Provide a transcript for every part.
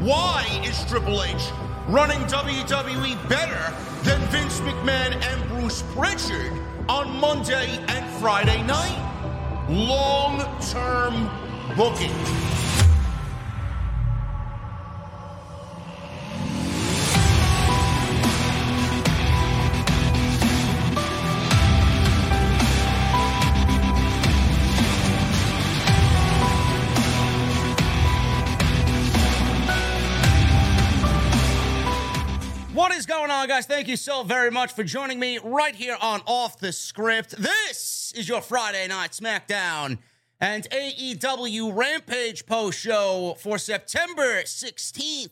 Why is Triple H running WWE better than Vince McMahon and Bruce Pritchard on Monday and Friday night? Long term booking. What is going on, guys? Thank you so very much for joining me right here on Off the Script. This is your Friday Night SmackDown and AEW Rampage post show for September 16th,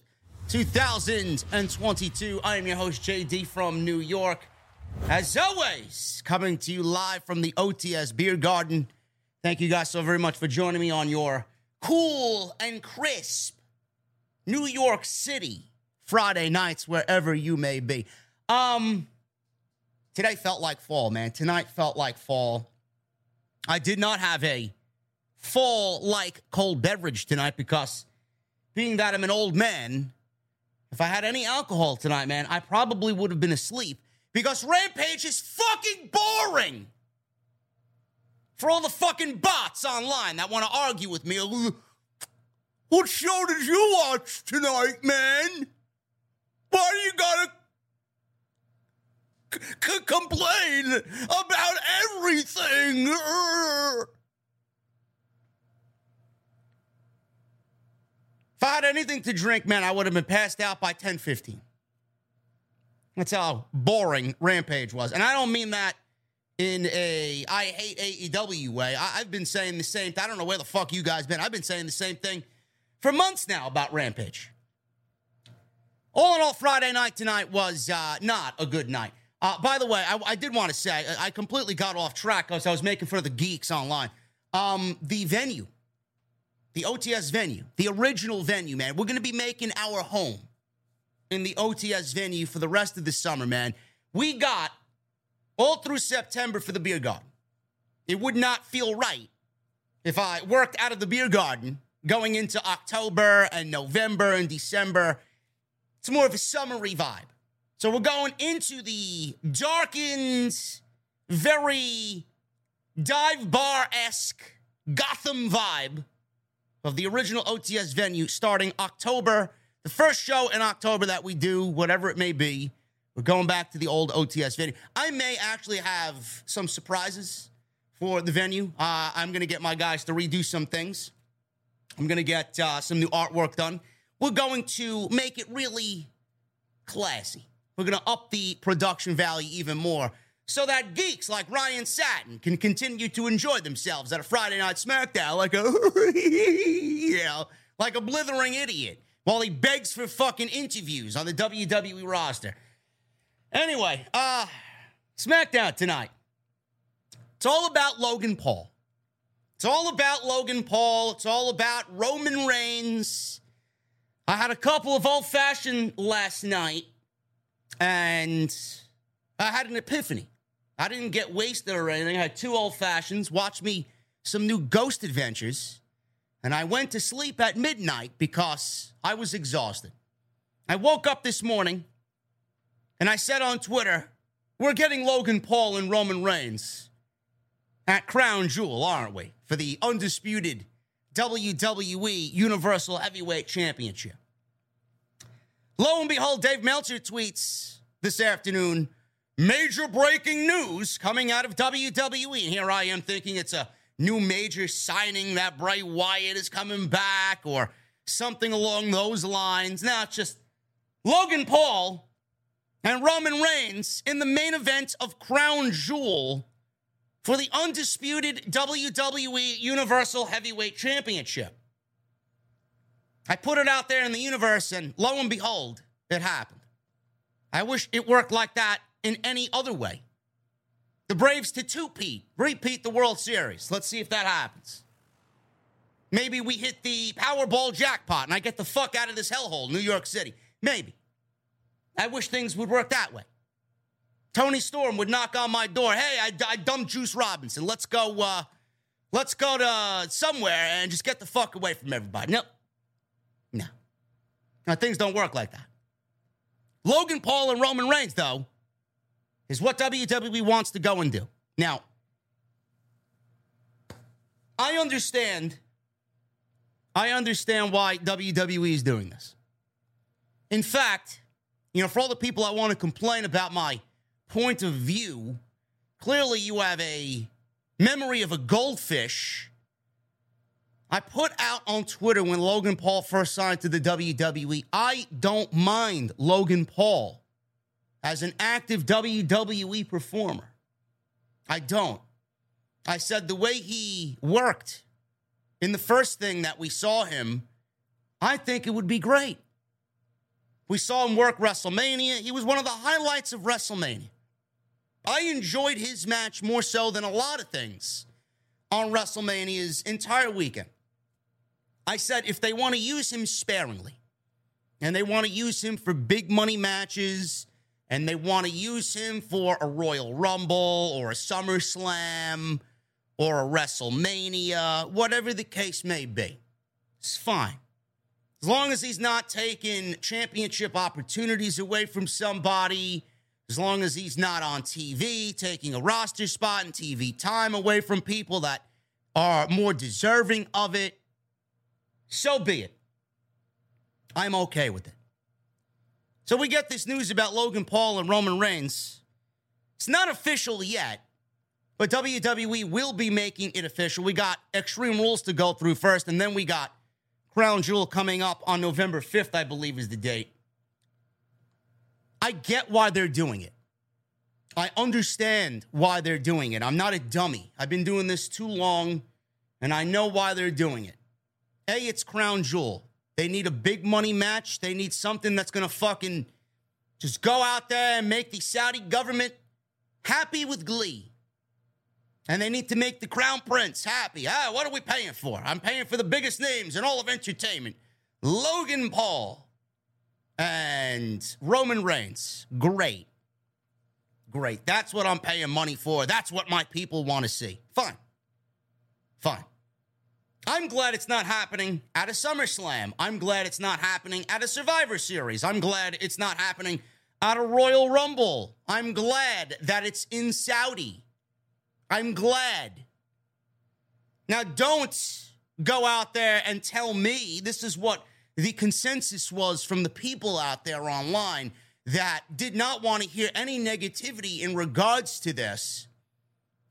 2022. I am your host, JD from New York. As always, coming to you live from the OTS Beer Garden. Thank you guys so very much for joining me on your cool and crisp New York City Friday nights, wherever you may be. Um, today felt like fall, man. Tonight felt like fall. I did not have a fall like cold beverage tonight because being that I'm an old man, if I had any alcohol tonight, man, I probably would have been asleep because Rampage is fucking boring. For all the fucking bots online that want to argue with me, what show did you watch tonight, man? Why you gotta c- c- complain about everything? If I had anything to drink, man, I would have been passed out by 10 15. That's how boring Rampage was. And I don't mean that in a I hate AEW way. I, have been saying the same thing. I don't know where the fuck you guys been. I've been saying the same thing for months now about Rampage. All in all, Friday night tonight was uh, not a good night. Uh, by the way, I, I did want to say I, completely got off track as I was making fun of the geeks online. Um, the venue, the OTS venue, the original venue, man. We're going to be making our home in the OTS venue for the rest of the summer, man. We got all through September for the beer garden. It would not feel right if I worked out of the beer garden going into October and November and December. It's more of a summery vibe. So we're going into the darkened, very dive bar esque Gotham vibe of the original OTS venue starting October. The first show in October that we do, whatever it may be, we're going back to the old OTS venue. I may actually have some surprises for the venue. Uh, I'm going to get my guys to redo some things. I'm going to get uh, some new artwork done. We're going to make it really classy. We're going to up the production value even more so that geeks like Ryan Satin can continue to enjoy themselves at a Friday night SmackDown like a, you know, like a blithering idiot while he begs for fucking interviews on the WWE roster. Anyway, uh, SmackDown tonight. It's all about Logan Paul. It's all about Logan Paul. It's all about Roman Reigns. I had a couple of old fashioned last night and I had an epiphany. I didn't get wasted or anything. I had two old fashions, watched me some new Ghost Adventures, and I went to sleep at midnight because I was exhausted. I woke up this morning and I said on Twitter, We're getting Logan Paul and Roman Reigns at Crown Jewel, aren't we? For the undisputed WWE Universal Heavyweight Championship. Lo and behold, Dave Meltzer tweets this afternoon major breaking news coming out of WWE. And here I am thinking it's a new major signing that Bray Wyatt is coming back or something along those lines. Now it's just Logan Paul and Roman Reigns in the main event of Crown Jewel for the undisputed WWE Universal Heavyweight Championship. I put it out there in the universe, and lo and behold, it happened. I wish it worked like that in any other way. The Braves to two-peat, repeat the World Series. Let's see if that happens. Maybe we hit the Powerball jackpot and I get the fuck out of this hellhole, New York City. Maybe. I wish things would work that way. Toni Storm would knock on my door. Hey, I, I dumped Juice Robinson. Let's go. Uh, let's go to somewhere and just get the fuck away from everybody. No, no. Now things don't work like that. Logan Paul and Roman Reigns, though, is what WWE wants to go and do. Now, I understand. I understand why WWE is doing this. In fact, you know, for all the people I want to complain about my point of view, clearly you have a memory of a goldfish. I put out on Twitter when Logan Paul first signed to the WWE, I don't mind Logan Paul as an active WWE performer. I don't. I said the way he worked in the first thing that we saw him, I think it would be great. We saw him work WrestleMania. He was one of the highlights of WrestleMania. I enjoyed his match more so than a lot of things on WrestleMania's entire weekend. I said if they want to use him sparingly and they want to use him for big money matches and they want to use him for a Royal Rumble or a SummerSlam or a WrestleMania, whatever the case may be, it's fine. As long as he's not taking championship opportunities away from somebody, as long as he's not on TV, taking a roster spot and TV time away from people that are more deserving of it, so be it. I'm okay with it. So we get this news about Logan Paul and Roman Reigns. It's not official yet, but WWE will be making it official. We got Extreme Rules to go through first, and then we got Crown Jewel coming up on November 5th, I believe is the date. I get why they're doing it. I understand why they're doing it. I'm not a dummy. I've been doing this too long, and I know why they're doing it. A, it's Crown Jewel. They need a big money match. They need something that's going to fucking just go out there and make the Saudi government happy with glee. And they need to make the crown prince happy. Ah, what are we paying for? I'm paying for the biggest names in all of entertainment Logan Paul and Roman Reigns. Great. Great. That's what I'm paying money for. That's what my people want to see. Fine. Fine. I'm glad it's not happening at a SummerSlam. I'm glad it's not happening at a Survivor Series. I'm glad it's not happening at a Royal Rumble. I'm glad that it's in Saudi. I'm glad. Now, don't go out there and tell me this is what the consensus was from the people out there online that did not want to hear any negativity in regards to this.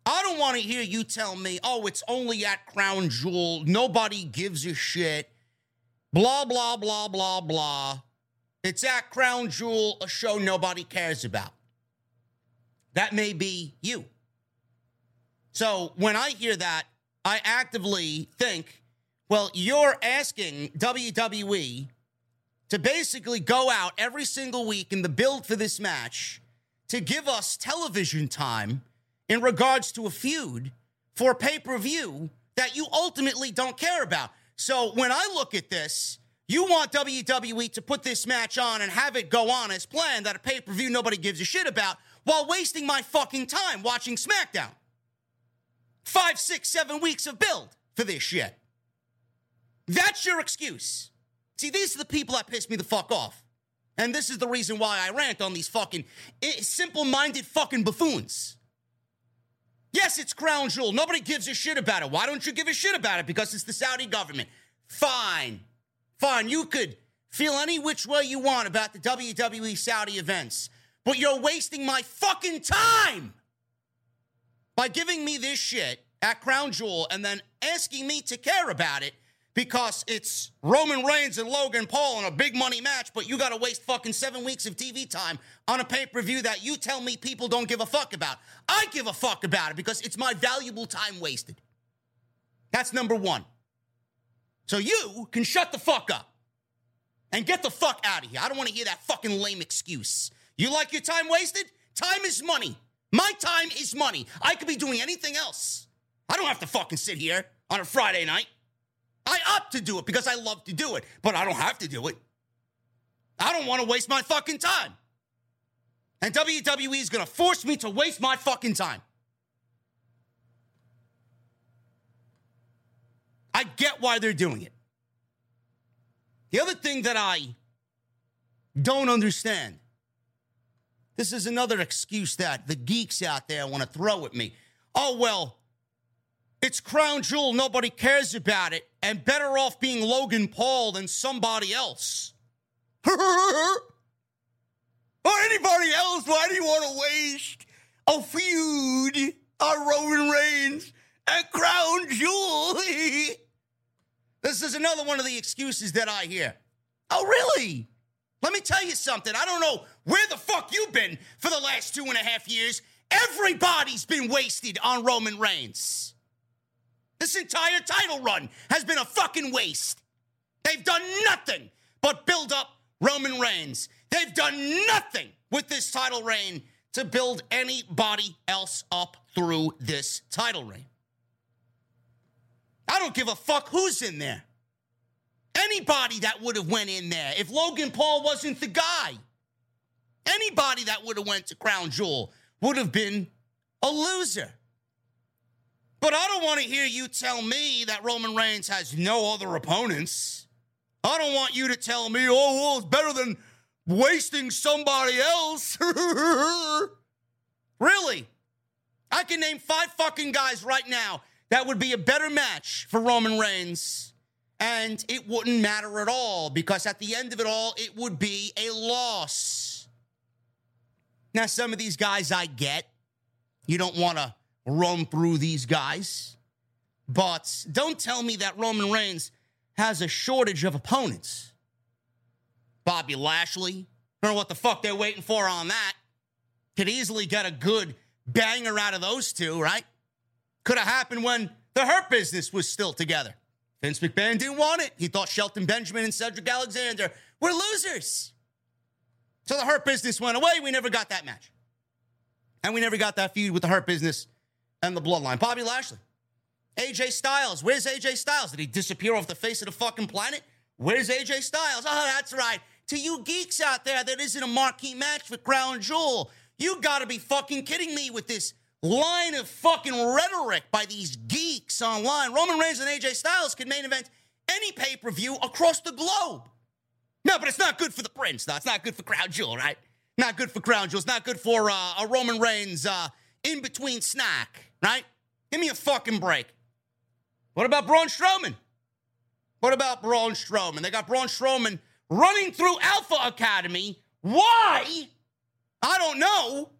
I don't want to hear you tell me, oh, it's only at Crown Jewel. Nobody gives a shit. Blah, blah, blah, blah, blah. It's at Crown Jewel, a show nobody cares about. That may be you. So when I hear that, I actively think, well, you're asking WWE to basically go out every single week in the build for this match to give us television time in regards to a feud for pay per view that you ultimately don't care about. So when I look at this, you want WWE to put this match on and have it go on as planned at a pay per view nobody gives a shit about while wasting my fucking time watching SmackDown. Five, six, seven weeks of build for this shit. That's your excuse. See, these are the people that piss me the fuck off. And this is the reason why I rant on these fucking simple minded fucking buffoons. Yes, it's Crown Jewel. Nobody gives a shit about it. Why don't you give a shit about it? Because it's the Saudi government. Fine. Fine. You could feel any which way you want about the WWE Saudi events, but you're wasting my fucking time by giving me this shit at Crown Jewel and then asking me to care about it because it's Roman Reigns and Logan Paul in a big money match, but you got to waste fucking seven weeks of TV time on a pay per view that you tell me people don't give a fuck about. I give a fuck about it because it's my valuable time wasted. That's number one. So you can shut the fuck up and get the fuck out of here. I don't want to hear that fucking lame excuse. You like your time wasted? Time is money. My time is money. I could be doing anything else. I don't have to fucking sit here on a Friday night. I opt to do it because I love to do it, but I don't have to do it. I don't want to waste my fucking time. And WWE is going to force me to waste my fucking time. I get why they're doing it. The other thing that I don't understand this is another excuse that the geeks out there want to throw at me. Oh, well, it's Crown Jewel. Nobody cares about it. And better off being Logan Paul than somebody else. or anybody else. Why do you want to waste a feud on Roman Reigns and Crown Jewel? this is another one of the excuses that I hear. Oh, really? Let me tell you something. I don't know where the fuck you've been for the last two and a half years. Everybody's been wasted on Roman Reigns. This entire title run has been a fucking waste. They've done nothing but build up Roman Reigns. They've done nothing with this title reign to build anybody else up through this title reign. I don't give a fuck who's in there anybody that would have went in there if Logan Paul wasn't the guy. Anybody that would have went to Crown Jewel would have been a loser. But I don't want to hear you tell me that Roman Reigns has no other opponents. I don't want you to tell me, oh, well, it's better than wasting somebody else. really? I can name five fucking guys right now that would be a better match for Roman Reigns and it wouldn't matter at all because at the end of it all, it would be a loss. Now, some of these guys I get. You don't want to run through these guys. But don't tell me that Roman Reigns has a shortage of opponents. Bobby Lashley, I don't know what the fuck they're waiting for on that. Could easily get a good banger out of those two, right? Could have happened when the Hurt business was still together. Vince McMahon didn't want it. He thought Shelton Benjamin and Cedric Alexander were losers. So the Hurt Business went away. We never got that match. And we never got that feud with the Hurt Business and the Bloodline. Bobby Lashley. AJ Styles. Where's AJ Styles? Did he disappear off the face of the fucking planet? Where's AJ Styles? Oh, that's right. To you geeks out there, that isn't a marquee match for Crown Jewel. You gotta be fucking kidding me with this line of fucking rhetoric by these geeks online. Roman Reigns and AJ Styles can main event any pay per view across the globe. No, but it's not good for the Prince. No, it's not good for Crown Jewel, right? Not good for Crown Jewel. It's not good for uh, a Roman Reigns uh, in between snack, right? Give me a fucking break. What about Braun Strowman? What about Braun Strowman? They got Braun Strowman running through Alpha Academy. Why? I don't know.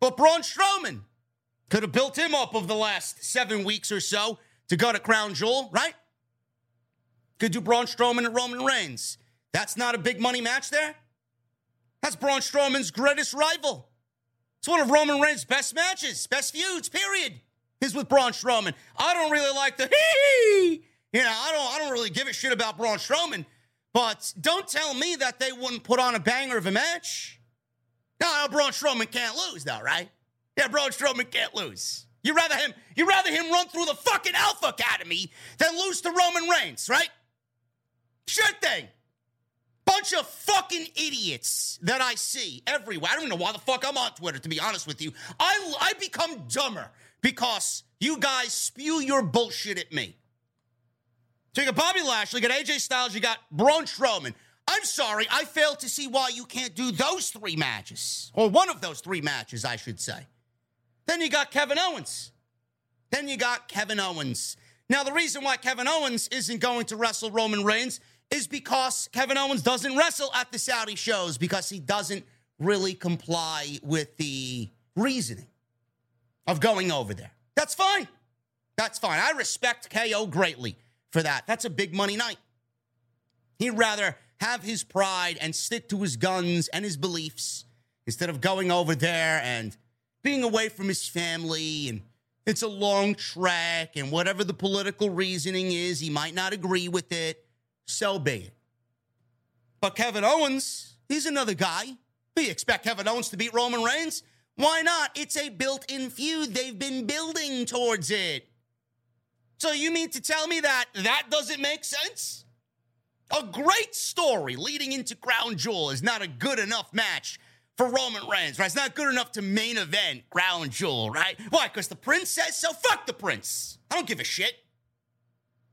But Braun Strowman could have built him up over the last seven weeks or so to go to Crown Jewel, right? Could do Braun Strowman and Roman Reigns. That's not a big money match there. That's Braun Strowman's greatest rival. It's one of Roman Reigns' best matches, best feuds, period. Is with Braun Strowman. I don't really like the hee. You know, I don't I don't really give a shit about Braun Strowman, but don't tell me that they wouldn't put on a banger of a match. No, Braun Strowman can't lose, though, right? Yeah, Braun Strowman can't lose. You'd rather him you rather him run through the fucking Alpha Academy than lose to Roman Reigns, right? Sure thing. Bunch of fucking idiots that I see everywhere. I don't even know why the fuck I'm on Twitter, to be honest with you. I, I become dumber because you guys spew your bullshit at me. So you got Bobby Lashley, you got AJ Styles, you got Braun Strowman. I'm sorry, I fail to see why you can't do those three matches, or one of those three matches, I should say. Then you got Kevin Owens. Then you got Kevin Owens. Now, the reason why Kevin Owens isn't going to wrestle Roman Reigns is because Kevin Owens doesn't wrestle at the Saudi shows because he doesn't really comply with the reasoning of going over there. That's fine. That's fine. I respect KO greatly for that. That's a big money night. He'd rather have his pride and stick to his guns and his beliefs instead of going over there and being away from his family and it's a long trek and whatever the political reasoning is, he might not agree with it so be. But Kevin Owens, he's another guy. You expect Kevin Owens to beat Roman Reigns? Why not? It's a built in feud. They've been building towards it. So you mean to tell me that that doesn't make sense? A great story leading into Crown Jewel is not a good enough match for Roman Reigns, right? It's not good enough to main event Crown Jewel, right? Why? Because the prince says so? Fuck the prince. I don't give a shit.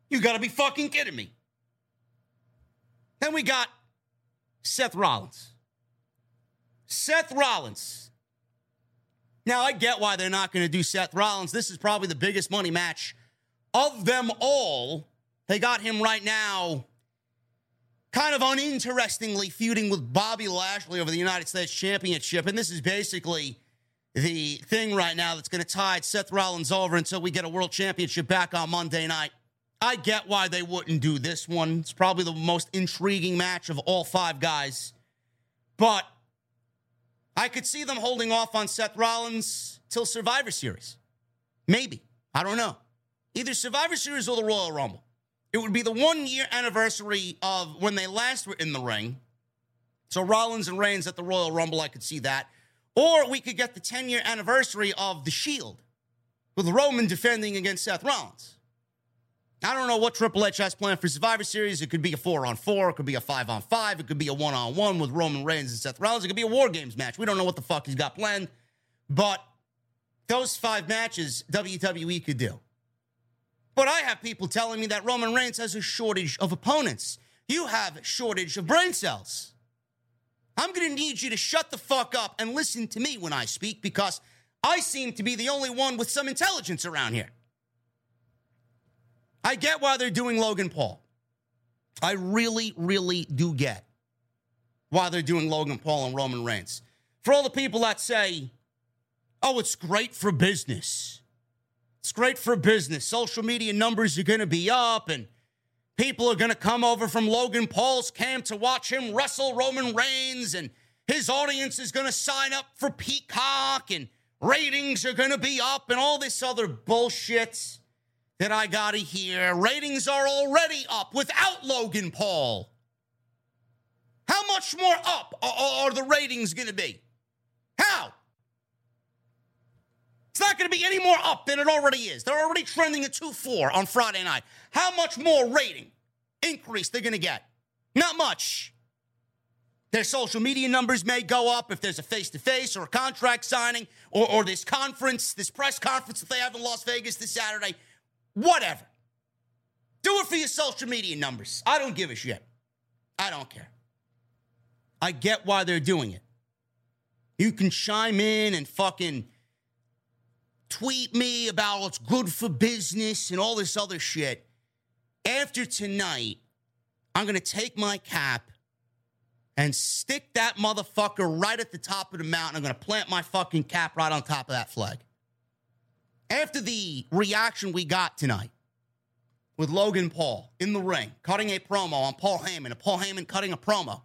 You gotta be fucking kidding me. Then we got Seth Rollins. Seth Rollins. Now, I get why they're not going to do Seth Rollins. This is probably the biggest money match of them all. They got him right now, kind of uninterestingly feuding with Bobby Lashley over the United States Championship. And this is basically the thing right now that's going to tide Seth Rollins over until we get a world championship back on Monday night. I get why they wouldn't do this one. It's probably the most intriguing match of all five guys. But I could see them holding off on Seth Rollins till Survivor Series. Maybe. I don't know. Either Survivor Series or the Royal Rumble. It would be the one year anniversary of when they last were in the ring. So Rollins and Reigns at the Royal Rumble, I could see that. Or we could get the 10 year anniversary of The Shield with Roman defending against Seth Rollins. I don't know what Triple H has planned for Survivor Series. It could be a four on four. It could be a five on five. It could be a one on one with Roman Reigns and Seth Rollins. It could be a War Games match. We don't know what the fuck he's got planned. But those five matches WWE could do. But I have people telling me that Roman Reigns has a shortage of opponents. You have a shortage of brain cells. I'm going to need you to shut the fuck up and listen to me when I speak because I seem to be the only one with some intelligence around here. I get why they're doing Logan Paul. I really, really do get why they're doing Logan Paul and Roman Reigns. For all the people that say, oh, it's great for business. It's great for business. Social media numbers are going to be up, and people are going to come over from Logan Paul's camp to watch him wrestle Roman Reigns, and his audience is going to sign up for Peacock, and ratings are going to be up, and all this other bullshit that I got to hear. Ratings are already up without Logan Paul. How much more up are the ratings going to be? How? It's not going to be any more up than it already is. They're already trending at 2 4 on Friday night. How much more rating increase they're going to get? Not much. Their social media numbers may go up if there's a face to face or a contract signing or, or this conference, this press conference that they have in Las Vegas this Saturday. Whatever. Do it for your social media numbers. I don't give a shit. I don't care. I get why they're doing it. You can chime in and fucking tweet me about what's good for business and all this other shit. After tonight, I'm going to take my cap and stick that motherfucker right at the top of the mountain. I'm going to plant my fucking cap right on top of that flag. After the reaction we got tonight with Logan Paul in the ring, cutting a promo on Paul Heyman, and Paul Heyman cutting a promo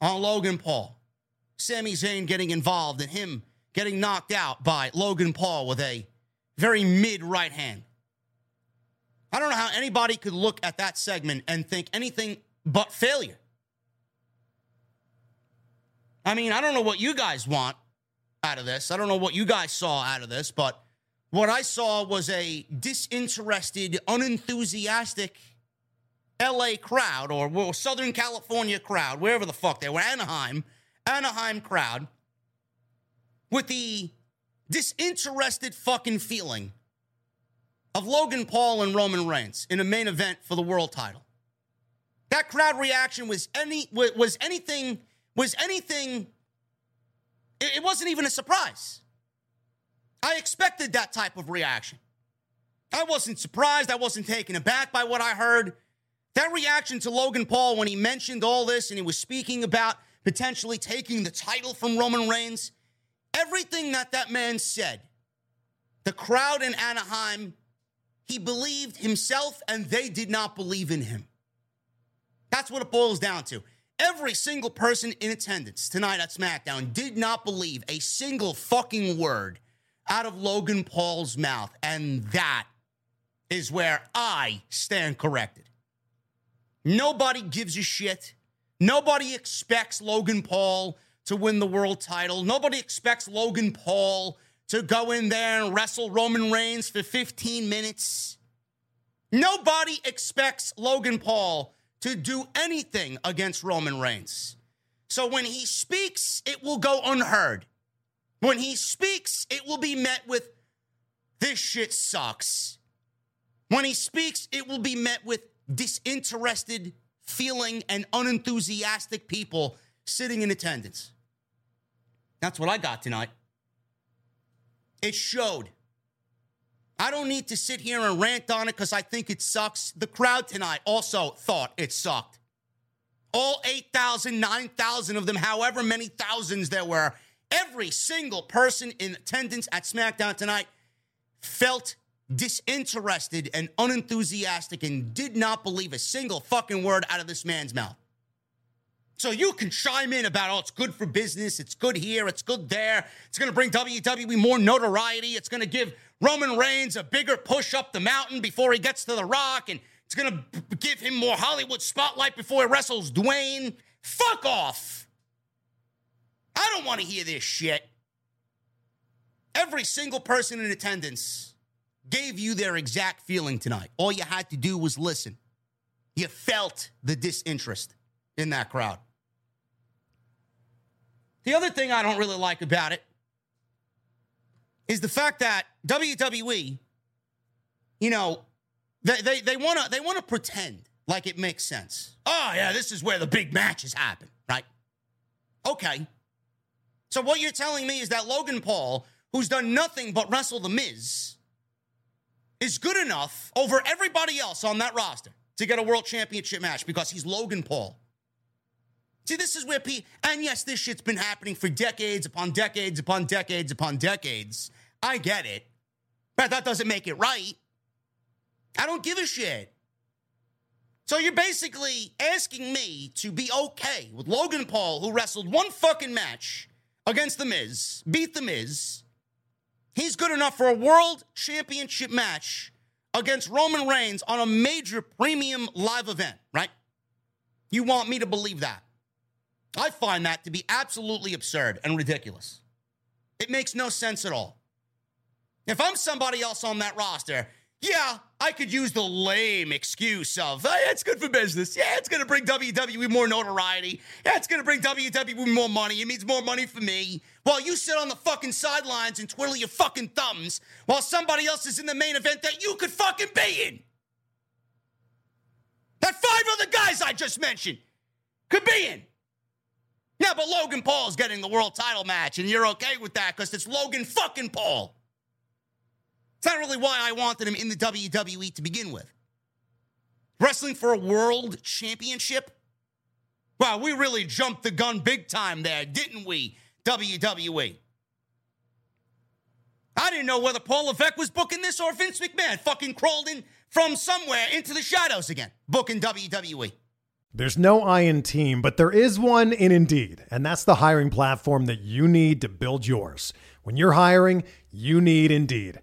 on Logan Paul, Sami Zayn getting involved, and him getting knocked out by Logan Paul with a very mid right hand. I don't know how anybody could look at that segment and think anything but failure. I mean, I don't know what you guys want out of this. I don't know what you guys saw out of this, but what I saw was a disinterested, unenthusiastic LA crowd or Southern California crowd, wherever the fuck they were, Anaheim, Anaheim crowd, with the disinterested fucking feeling of Logan Paul and Roman Reigns in a main event for the world title. That crowd reaction was any was anything was anything it wasn't even a surprise. I expected that type of reaction. I wasn't surprised. I wasn't taken aback by what I heard. That reaction to Logan Paul when he mentioned all this and he was speaking about potentially taking the title from Roman Reigns, everything that that man said, the crowd in Anaheim, he believed himself and they did not believe in him. That's what it boils down to. Every single person in attendance tonight at SmackDown did not believe a single fucking word out of Logan Paul's mouth. And that is where I stand corrected. Nobody gives a shit. Nobody expects Logan Paul to win the world title. Nobody expects Logan Paul to go in there and wrestle Roman Reigns for 15 minutes. Nobody expects Logan Paul to do anything against Roman Reigns. So when he speaks, it will go unheard. When he speaks, it will be met with, this shit sucks. When he speaks, it will be met with disinterested feeling and unenthusiastic people sitting in attendance. That's what I got tonight. It showed. I don't need to sit here and rant on it because I think it sucks. The crowd tonight also thought it sucked. All 8,000, 9,000 of them, however many thousands there were, every single person in attendance at SmackDown tonight felt disinterested and unenthusiastic and did not believe a single fucking word out of this man's mouth. So you can chime in about, oh, it's good for business. It's good here. It's good there. It's going to bring WWE more notoriety. It's going to give Roman Reigns a bigger push up the mountain before he gets to The Rock. And it's going to give him more Hollywood spotlight before he wrestles Dwayne. Fuck off. I don't want to hear this shit. Every single person in attendance gave you their exact feeling tonight. All you had to do was listen. You felt the disinterest in that crowd. The other thing I don't really like about it is the fact that WWE, you know, they they, they wanna they wanna pretend like it makes sense. Oh yeah, this is where the big matches happen, right? Okay. So what you're telling me is that Logan Paul, who's done nothing but wrestle the Miz, is good enough over everybody else on that roster to get a world championship match because he's Logan Paul. See, this is where P. And yes, this shit's been happening for decades upon decades upon decades upon decades. I get it. But that doesn't make it right. I don't give a shit. So you're basically asking me to be okay with Logan Paul, who wrestled one fucking match against The Miz, beat The Miz. He's good enough for a world championship match against Roman Reigns on a major premium live event, right? You want me to believe that? I find that to be absolutely absurd and ridiculous. It makes no sense at all. If I'm somebody else on that roster, yeah, I could use the lame excuse of, it's good for business. Yeah, it's going to bring WWE more notoriety. Yeah, it's going to bring WWE more money. It means more money for me. While you sit on the fucking sidelines and twiddle your fucking thumbs while somebody else is in the main event that you could fucking be in. That five other guys I just mentioned could be in. Yeah, but Logan Paul's getting the world title match, and you're okay with that because it's Logan fucking Paul. It's not really why I wanted him in the WWE to begin with. Wrestling for a world championship? Wow, we really jumped the gun big time there, didn't we, WWE? I didn't know whether Paul Levesque was booking this or Vince McMahon fucking crawled in from somewhere into the shadows again, booking WWE. There's no I in team, but there is one in Indeed, and that's the hiring platform that you need to build yours. When you're hiring, you need Indeed.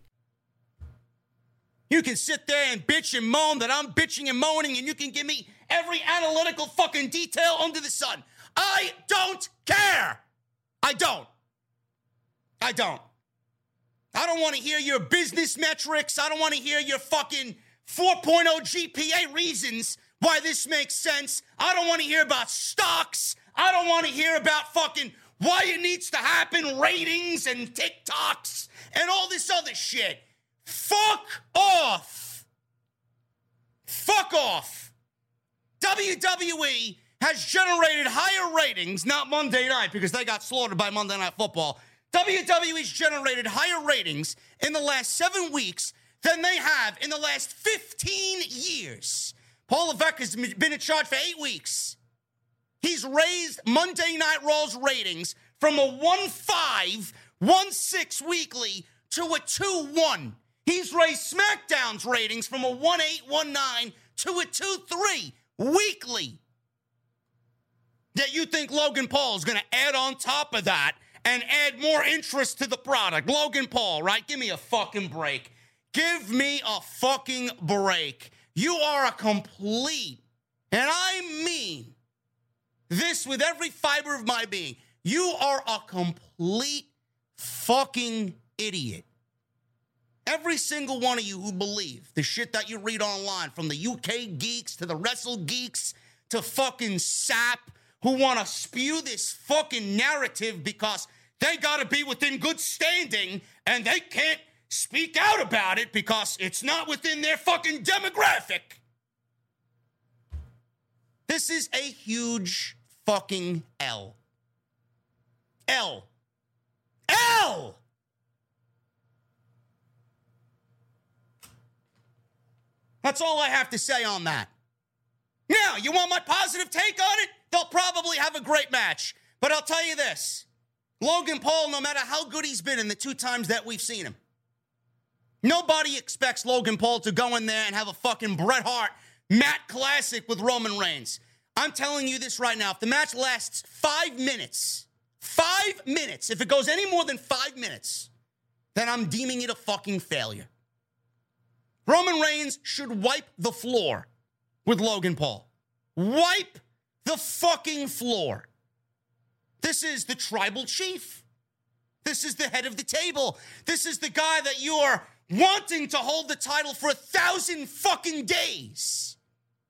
You can sit there and bitch and moan that I'm bitching and moaning, and you can give me every analytical fucking detail under the sun. I don't care. I don't. I don't. I don't want to hear your business metrics. I don't want to hear your fucking 4.0 GPA reasons why this makes sense. I don't want to hear about stocks. I don't want to hear about fucking why it needs to happen, ratings and TikToks and all this other shit. Fuck off. Fuck off. WWE has generated higher ratings, not Monday night because they got slaughtered by Monday Night Football. WWE's generated higher ratings in the last seven weeks than they have in the last 15 years. Paul Levesque has been in charge for eight weeks. He's raised Monday Night Raw's ratings from a 1 5, 1 6 weekly to a 2 1. He's raised SmackDown's ratings from a 1 8, 1 9 to a 2 3 weekly. That you think Logan Paul is going to add on top of that and add more interest to the product. Logan Paul, right? Give me a fucking break. Give me a fucking break. You are a complete, and I mean this with every fiber of my being. You are a complete fucking idiot. Every single one of you who believe the shit that you read online, from the UK geeks to the wrestle geeks to fucking Sapp who want to spew this fucking narrative because they got to be within good standing and they can't speak out about it because it's not within their fucking demographic. This is a huge fucking L. L. L! That's all I have to say on that. Now, you want my positive take on it? They'll probably have a great match. But I'll tell you this Logan Paul, no matter how good he's been in the two times that we've seen him, nobody expects Logan Paul to go in there and have a fucking Bret Hart Matt Classic with Roman Reigns. I'm telling you this right now. If the match lasts five minutes, five minutes, if it goes any more than five minutes, then I'm deeming it a fucking failure. Roman Reigns should wipe the floor with Logan Paul. Wipe the fucking floor. This is the tribal chief. This is the head of the table. This is the guy that you are wanting to hold the title for a thousand fucking days.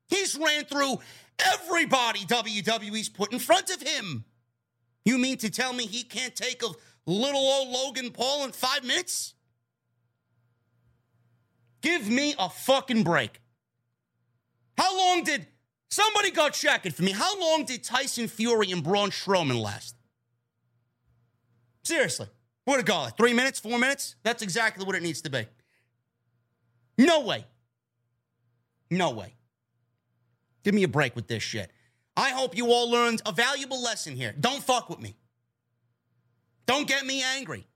He's ran through everybody WWE's put in front of him. You mean to tell me he can't take a little old Logan Paul in five minutes? Give me a fucking break. How long did Somebody got check it for me. How long did Tyson Fury and Braun Strowman last? Seriously. What a go? Like three minutes, four minutes? That's exactly what it needs to be. No way. No way. Give me a break with this shit. I hope you all learned a valuable lesson here. Don't fuck with me. Don't get me angry.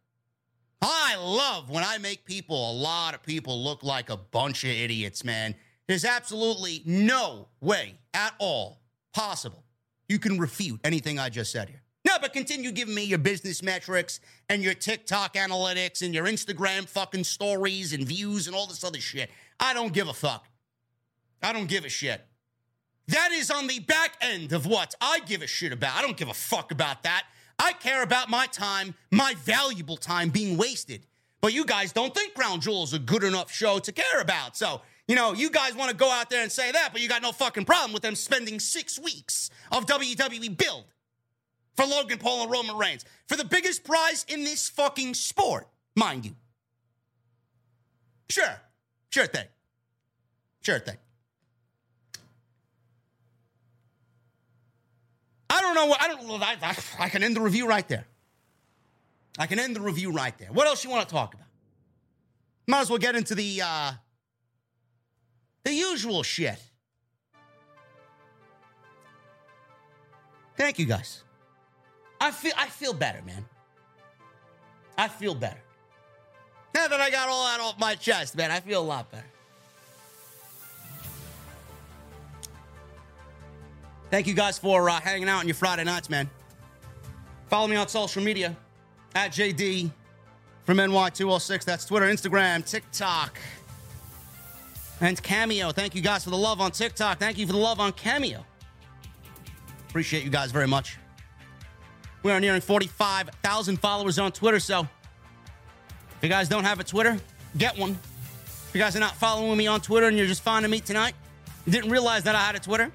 I love when I make people, a lot of people, look like a bunch of idiots, man. There's absolutely no way at all possible you can refute anything I just said here. No, but continue giving me your business metrics and your TikTok analytics and your Instagram fucking stories and views and all this other shit. I don't give a fuck. I don't give a shit. That is on the back end of what I give a shit about. I don't give a fuck about that. I care about my time, my valuable time being wasted. But you guys don't think Crown Jewel is a good enough show to care about. So, you know, you guys want to go out there and say that, but you got no fucking problem with them spending six weeks of WWE build for Logan Paul and Roman Reigns for the biggest prize in this fucking sport, mind you. Sure. Sure thing. Sure thing. I don't know what I don't I, I, I can end the review right there. I can end the review right there. What else you want to talk about? Might as well get into the uh the usual shit. Thank you guys. I feel I feel better, man. I feel better. Now that I got all that off my chest, man, I feel a lot better. Thank you guys for uh, hanging out on your Friday nights, man. Follow me on social media at JD from NY206. That's Twitter, Instagram, TikTok, and Cameo. Thank you guys for the love on TikTok. Thank you for the love on Cameo. Appreciate you guys very much. We are nearing 45,000 followers on Twitter, so if you guys don't have a Twitter, get one. If you guys are not following me on Twitter and you're just finding me tonight, didn't realize that I had a Twitter,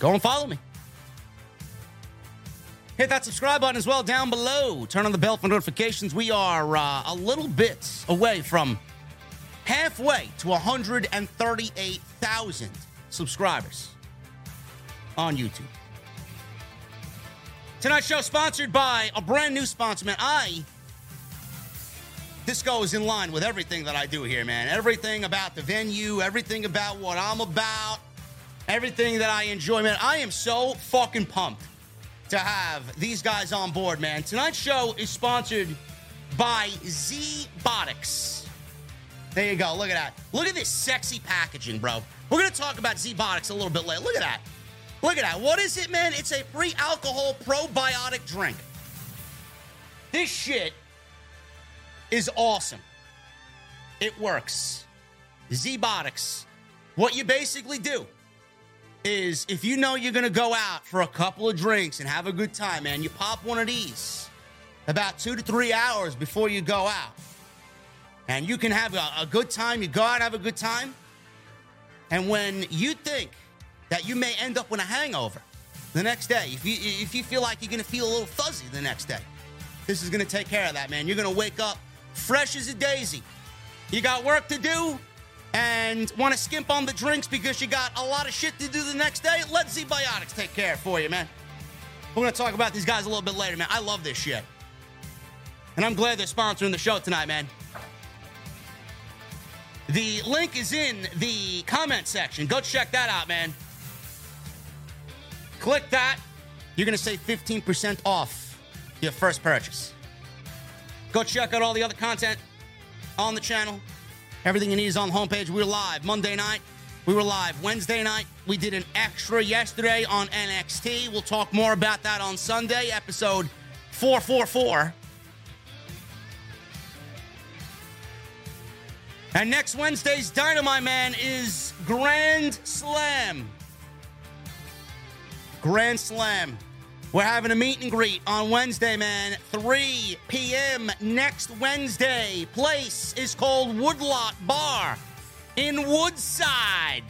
go and follow me. Hit that subscribe button as well down below. Turn on the bell for notifications. We are uh, a little bit away from halfway to 138,000 subscribers on YouTube. Tonight's show sponsored by a brand new sponsor, man. I this goes in line with everything that I do here, man. Everything about the venue, everything about what I'm about, everything that I enjoy, man. I am so fucking pumped to have these guys on board, man. Tonight's show is sponsored by ZBiotics. There you go. Look at that. Look at this sexy packaging, bro. We're going to talk about ZBiotics a little bit later. Look at that. Look at that. What is it, man? It's a pre alcohol probiotic drink. This shit is awesome. It works. ZBiotics. What you basically do is if you know you're going to go out for a couple of drinks and have a good time, man, you pop one of these about two to three hours before you go out. And you can have a, a good time. You go out, have a good time. And when you think that you may end up with a hangover the next day, if you, if you feel like you're going to feel a little fuzzy the next day, this is going to take care of that, man. You're going to wake up fresh as a daisy. You got work to do and want to skimp on the drinks because you got a lot of shit to do the next day? Let ZBiotics take care for you, man. We're going to talk about these guys a little bit later, man. I love this shit. And I'm glad they're sponsoring the show tonight, man. The link is in the comment section. Go check that out, man. Click that. You're going to save 15% off your first purchase. Go check out all the other content on the channel. Everything you need is on the homepage. We were live Monday night. We were live Wednesday night. We did an extra yesterday on NXT. We'll talk more about that on Sunday, episode 444. And next Wednesday's Dynamite Man is Grand Slam. Grand Slam. We're having a meet and greet on Wednesday, man. 3 p.m. next Wednesday. Place is called Woodlot Bar in Woodside.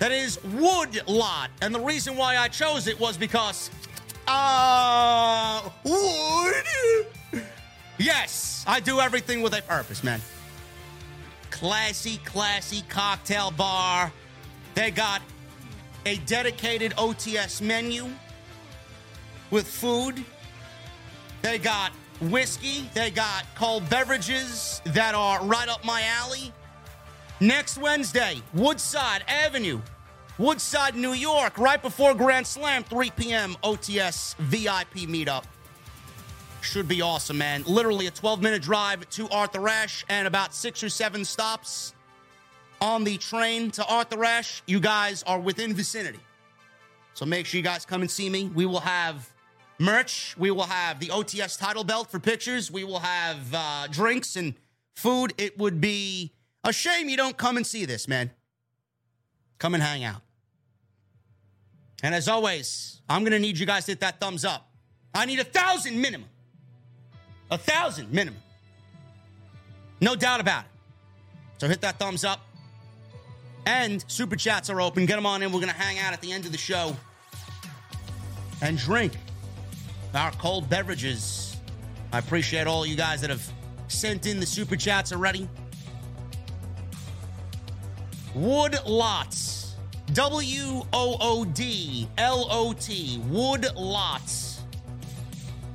That is Woodlot. And the reason why I chose it was because, uh, wood. Yes, I do everything with a purpose, man. Classy, classy cocktail bar They got a dedicated OTS menu with food. They got whiskey. They got cold beverages that are right up my alley. Next Wednesday, Woodside Avenue, Woodside, New York, right before Grand Slam, 3 p.m. OTS VIP meetup. Should be awesome, man. Literally a 12 minute drive to Arthur Ashe and about six or seven stops on the train to Arthur Ashe. You guys are within vicinity. So make sure you guys come and see me. We will have merch. We will have the OTS title belt for pictures. We will have uh, drinks and food. It would be a shame you don't come and see this, man. Come and hang out. And as always, I'm going to need you guys to hit that thumbs up. I need a thousand minimum. A thousand minimum. No doubt about it. So hit that thumbs up. And super chats are open. Get them on in. We're going to hang out at the end of the show and drink our cold beverages. I appreciate all you guys that have sent in the super chats already. Wood Lots. W O O D L O T. Wood Lots.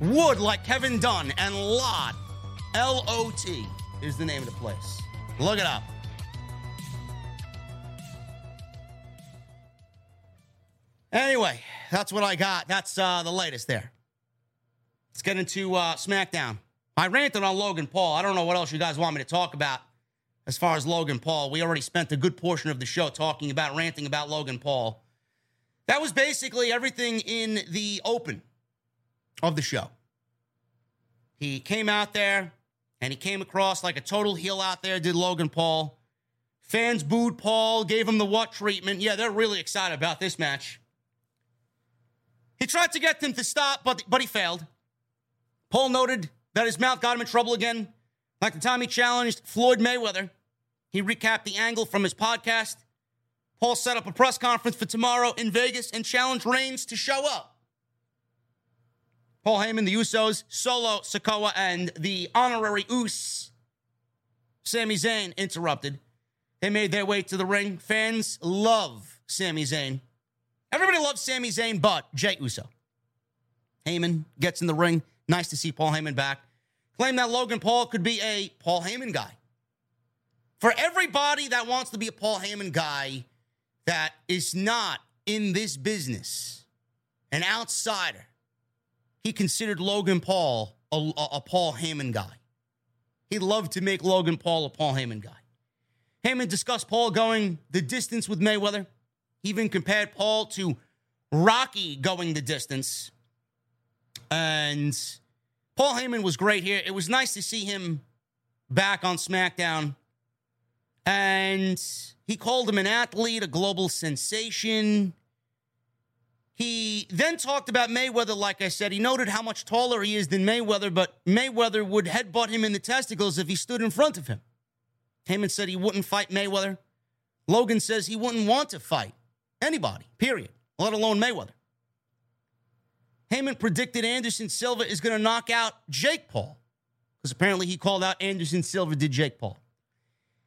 Wood like Kevin Dunn and Lot. L O T is the name of the place. Look it up. Anyway, that's what I got. That's uh, the latest there. Let's get into uh, SmackDown. I ranted on Logan Paul. I don't know what else you guys want me to talk about as far as Logan Paul. We already spent a good portion of the show talking about, ranting about Logan Paul. That was basically everything in the open of the show. He came out there and he came across like a total heel out there, did Logan Paul. Fans booed Paul, gave him the what treatment. Yeah, they're really excited about this match. He tried to get them to stop, but, but he failed. Paul noted that his mouth got him in trouble again, like the time he challenged Floyd Mayweather. He recapped the angle from his podcast. Paul set up a press conference for tomorrow in Vegas and challenged Reigns to show up. Paul Heyman, the Usos, Solo, Sikoa, and the honorary Us, Sami Zayn, interrupted. They made their way to the ring. Fans love Sami Zayn. Everybody loves Sami Zayn, but Jey Uso. Heyman gets in the ring. Nice to see Paul Heyman back. Claim that Logan Paul could be a Paul Heyman guy. For everybody that wants to be a Paul Heyman guy that is not in this business, an outsider, he considered Logan Paul a, a, a Paul Heyman guy. He loved to make Logan Paul a Paul Heyman guy. Heyman discussed Paul going the distance with Mayweather. He even compared Paul to Rocky going the distance. And Paul Heyman was great here. It was nice to see him back on SmackDown. And he called him an athlete, a global sensation. He then talked about Mayweather, like I said. He noted how much taller he is than Mayweather, but Mayweather would headbutt him in the testicles if he stood in front of him. Heyman said he wouldn't fight Mayweather. Logan says he wouldn't want to fight anybody, period, let alone Mayweather. Heyman predicted Anderson Silva is going to knock out Jake Paul because apparently he called out Anderson Silva did Jake Paul.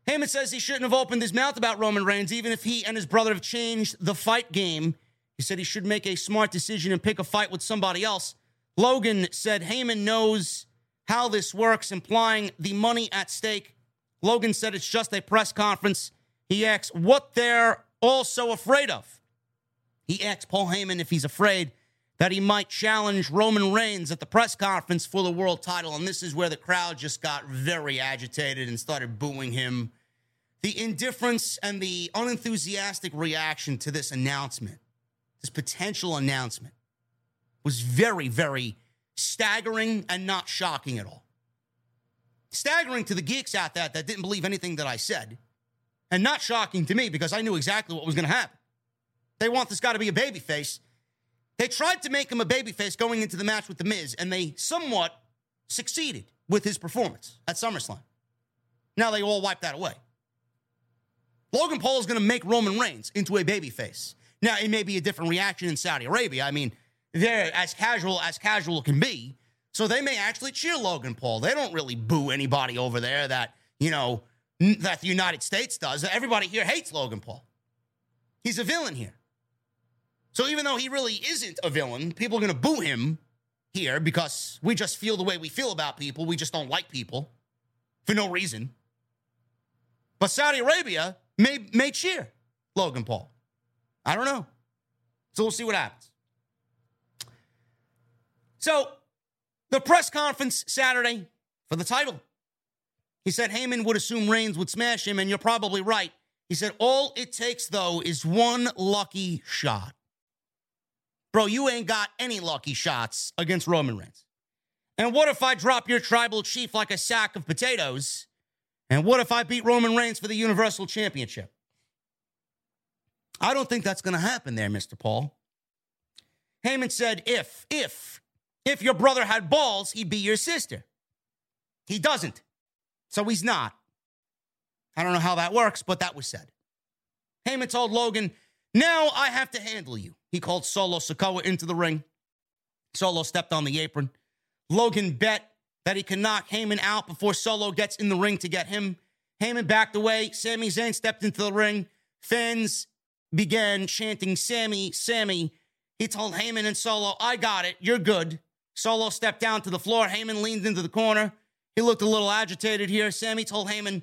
Heyman says he shouldn't have opened his mouth about Roman Reigns, even if he and his brother have changed the fight game. He said he should make a smart decision and pick a fight with somebody else. Logan said Heyman knows how this works, implying the money at stake. Logan said it's just a press conference. He asks what they're also afraid of. He asks Paul Heyman if he's afraid that he might challenge Roman Reigns at the press conference for the world title. And this is where the crowd just got very agitated and started booing him. The indifference and the unenthusiastic reaction to this announcement, this potential announcement, was very, very staggering and not shocking at all. Staggering to the geeks out there that didn't believe anything that I said, and not shocking to me because I knew exactly what was going to happen. They want this guy to be a babyface they tried to make him a babyface going into the match with The Miz, and they somewhat succeeded with his performance at SummerSlam. Now they all wiped that away. Logan Paul is going to make Roman Reigns into a babyface. Now, it may be a different reaction in Saudi Arabia. I mean, they're as casual as casual can be. So they may actually cheer Logan Paul. They don't really boo anybody over there that, you know, that the United States does. Everybody here hates Logan Paul. He's a villain here. So even though he really isn't a villain, people are going to boo him here because we just feel the way we feel about people. We just don't like people for no reason. But Saudi Arabia may, may cheer Logan Paul. I don't know. So we'll see what happens. So the press conference Saturday for the title. He said Heyman would assume Reigns would smash him, and you're probably right. He said, All it takes, though, is one lucky shot. Bro, you ain't got any lucky shots against Roman Reigns. And what if I drop your tribal chief like a sack of potatoes? And what if I beat Roman Reigns for the Universal Championship? I don't think that's going to happen there, Mr. Paul. Heyman said, if, if, if your brother had balls, he'd be your sister. He doesn't. So he's not. I don't know how that works, but that was said. Heyman told Logan, now I have to handle you. He called Solo Sikoa into the ring. Solo stepped on the apron. Logan bet that he can knock Heyman out before Solo gets in the ring to get him. Heyman backed away. Sami Zayn stepped into the ring. Fans began chanting, Sami, Sami. He told Heyman and Solo, I got it. You're good. Solo stepped down to the floor. Heyman leaned into the corner. He looked a little agitated here. Sami told Heyman,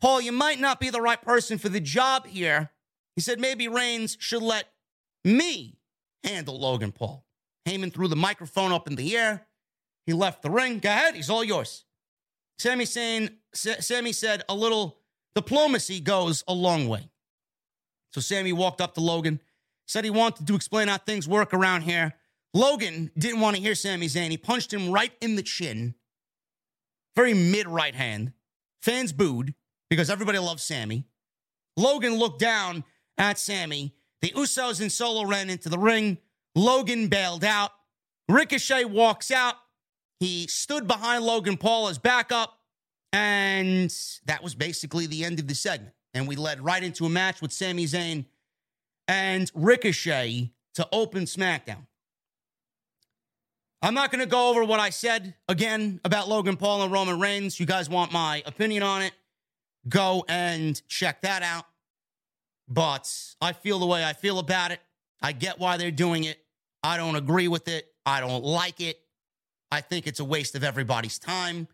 Paul, you might not be the right person for the job here. He said maybe Reigns should let me handle Logan Paul. Heyman threw the microphone up in the air. He left the ring. Go ahead, he's all yours. Sami saying, Sami said a little diplomacy goes a long way. So Sami walked up to Logan, said he wanted to explain how things work around here. Logan didn't want to hear Sami Zayn. He punched him right in the chin, very mid right hand. Fans booed because everybody loves Sami. Logan looked down at Sami. The Usos and Solo ran into the ring. Logan bailed out. Ricochet walks out. He stood behind Logan Paul as backup. And that was basically the end of the segment. And we led right into a match with Sami Zayn and Ricochet to open SmackDown. I'm not going to go over what I said again about Logan Paul and Roman Reigns. You guys want my opinion on it? Go and check that out. But I feel the way I feel about it. I get why they're doing it. I don't agree with it. I don't like it. I think it's a waste of everybody's time.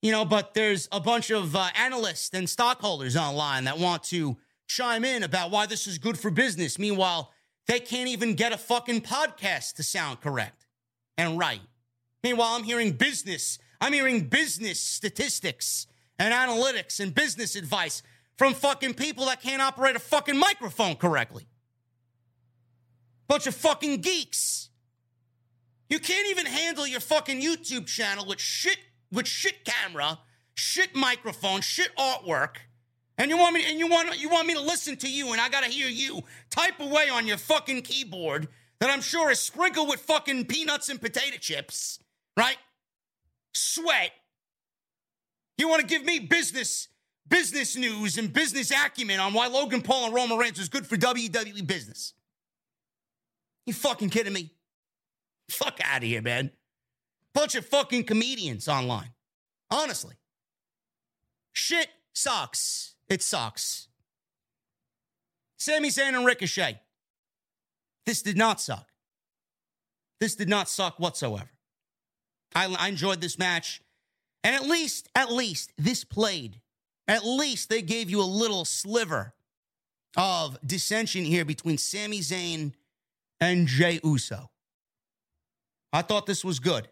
You know, but there's a bunch of uh, analysts and stockholders online that want to chime in about why this is good for business. Meanwhile, they can't even get a fucking podcast to sound correct and right. Meanwhile, I'm hearing business. I'm hearing business statistics and analytics and business advice from fucking people that can't operate a fucking microphone correctly. Bunch of fucking geeks. You can't even handle your fucking YouTube channel with shit with shit camera, shit microphone, shit artwork. And you want me and you want you want me to listen to you and I got to hear you type away on your fucking keyboard that I'm sure is sprinkled with fucking peanuts and potato chips, right? Sweat. You want to give me business business news and business acumen on why Logan Paul and Roman Reigns is good for WWE business. You fucking kidding me? Fuck out of here, man. Bunch of fucking comedians online. Honestly. Shit sucks. It sucks. Sami Zayn and Ricochet. This did not suck. This did not suck whatsoever. I, I enjoyed this match. And at least, at least, this played. At least they gave you a little sliver of dissension here between Sami Zayn and Jey Uso. I thought this was good.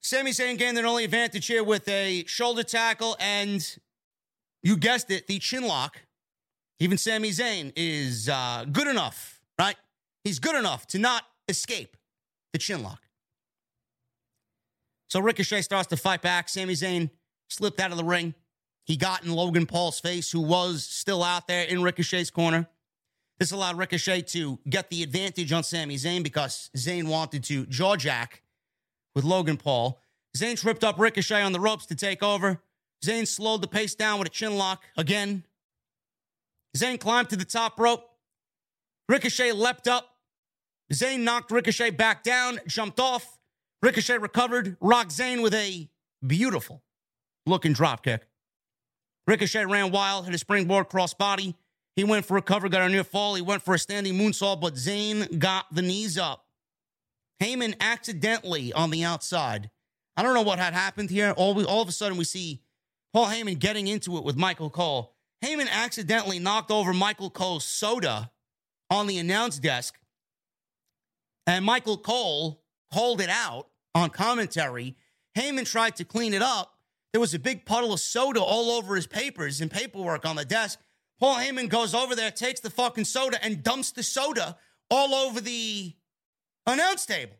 Sami Zayn gained an only advantage here with a shoulder tackle and, you guessed it, the chin lock. Even Sami Zayn is uh, good enough, right? He's good enough to not escape the chin lock. So Ricochet starts to fight back. Sami Zayn slipped out of the ring. He got in Logan Paul's face, who was still out there in Ricochet's corner. This allowed Ricochet to get the advantage on Sami Zayn because Zayn wanted to jawjack with Logan Paul. Zayn tripped up Ricochet on the ropes to take over. Zayn slowed the pace down with a chin lock again. Zayn climbed to the top rope. Ricochet leapt up. Zayn knocked Ricochet back down, jumped off. Ricochet recovered, rocked Zayn with a beautiful looking dropkick. Ricochet ran wild, hit a springboard crossbody, He went for a cover, got a near fall. He went for a standing moonsault, but Zayn got the knees up. Heyman accidentally on the outside. I don't know what had happened here. All, we, all of a sudden, we see Paul Heyman getting into it with Michael Cole. Heyman accidentally knocked over Michael Cole's soda on the announce desk, and Michael Cole called it out on commentary. Heyman tried to clean it up. There was a big puddle of soda all over his papers and paperwork on the desk. Paul Heyman goes over there, takes the fucking soda, and dumps the soda all over the announce table.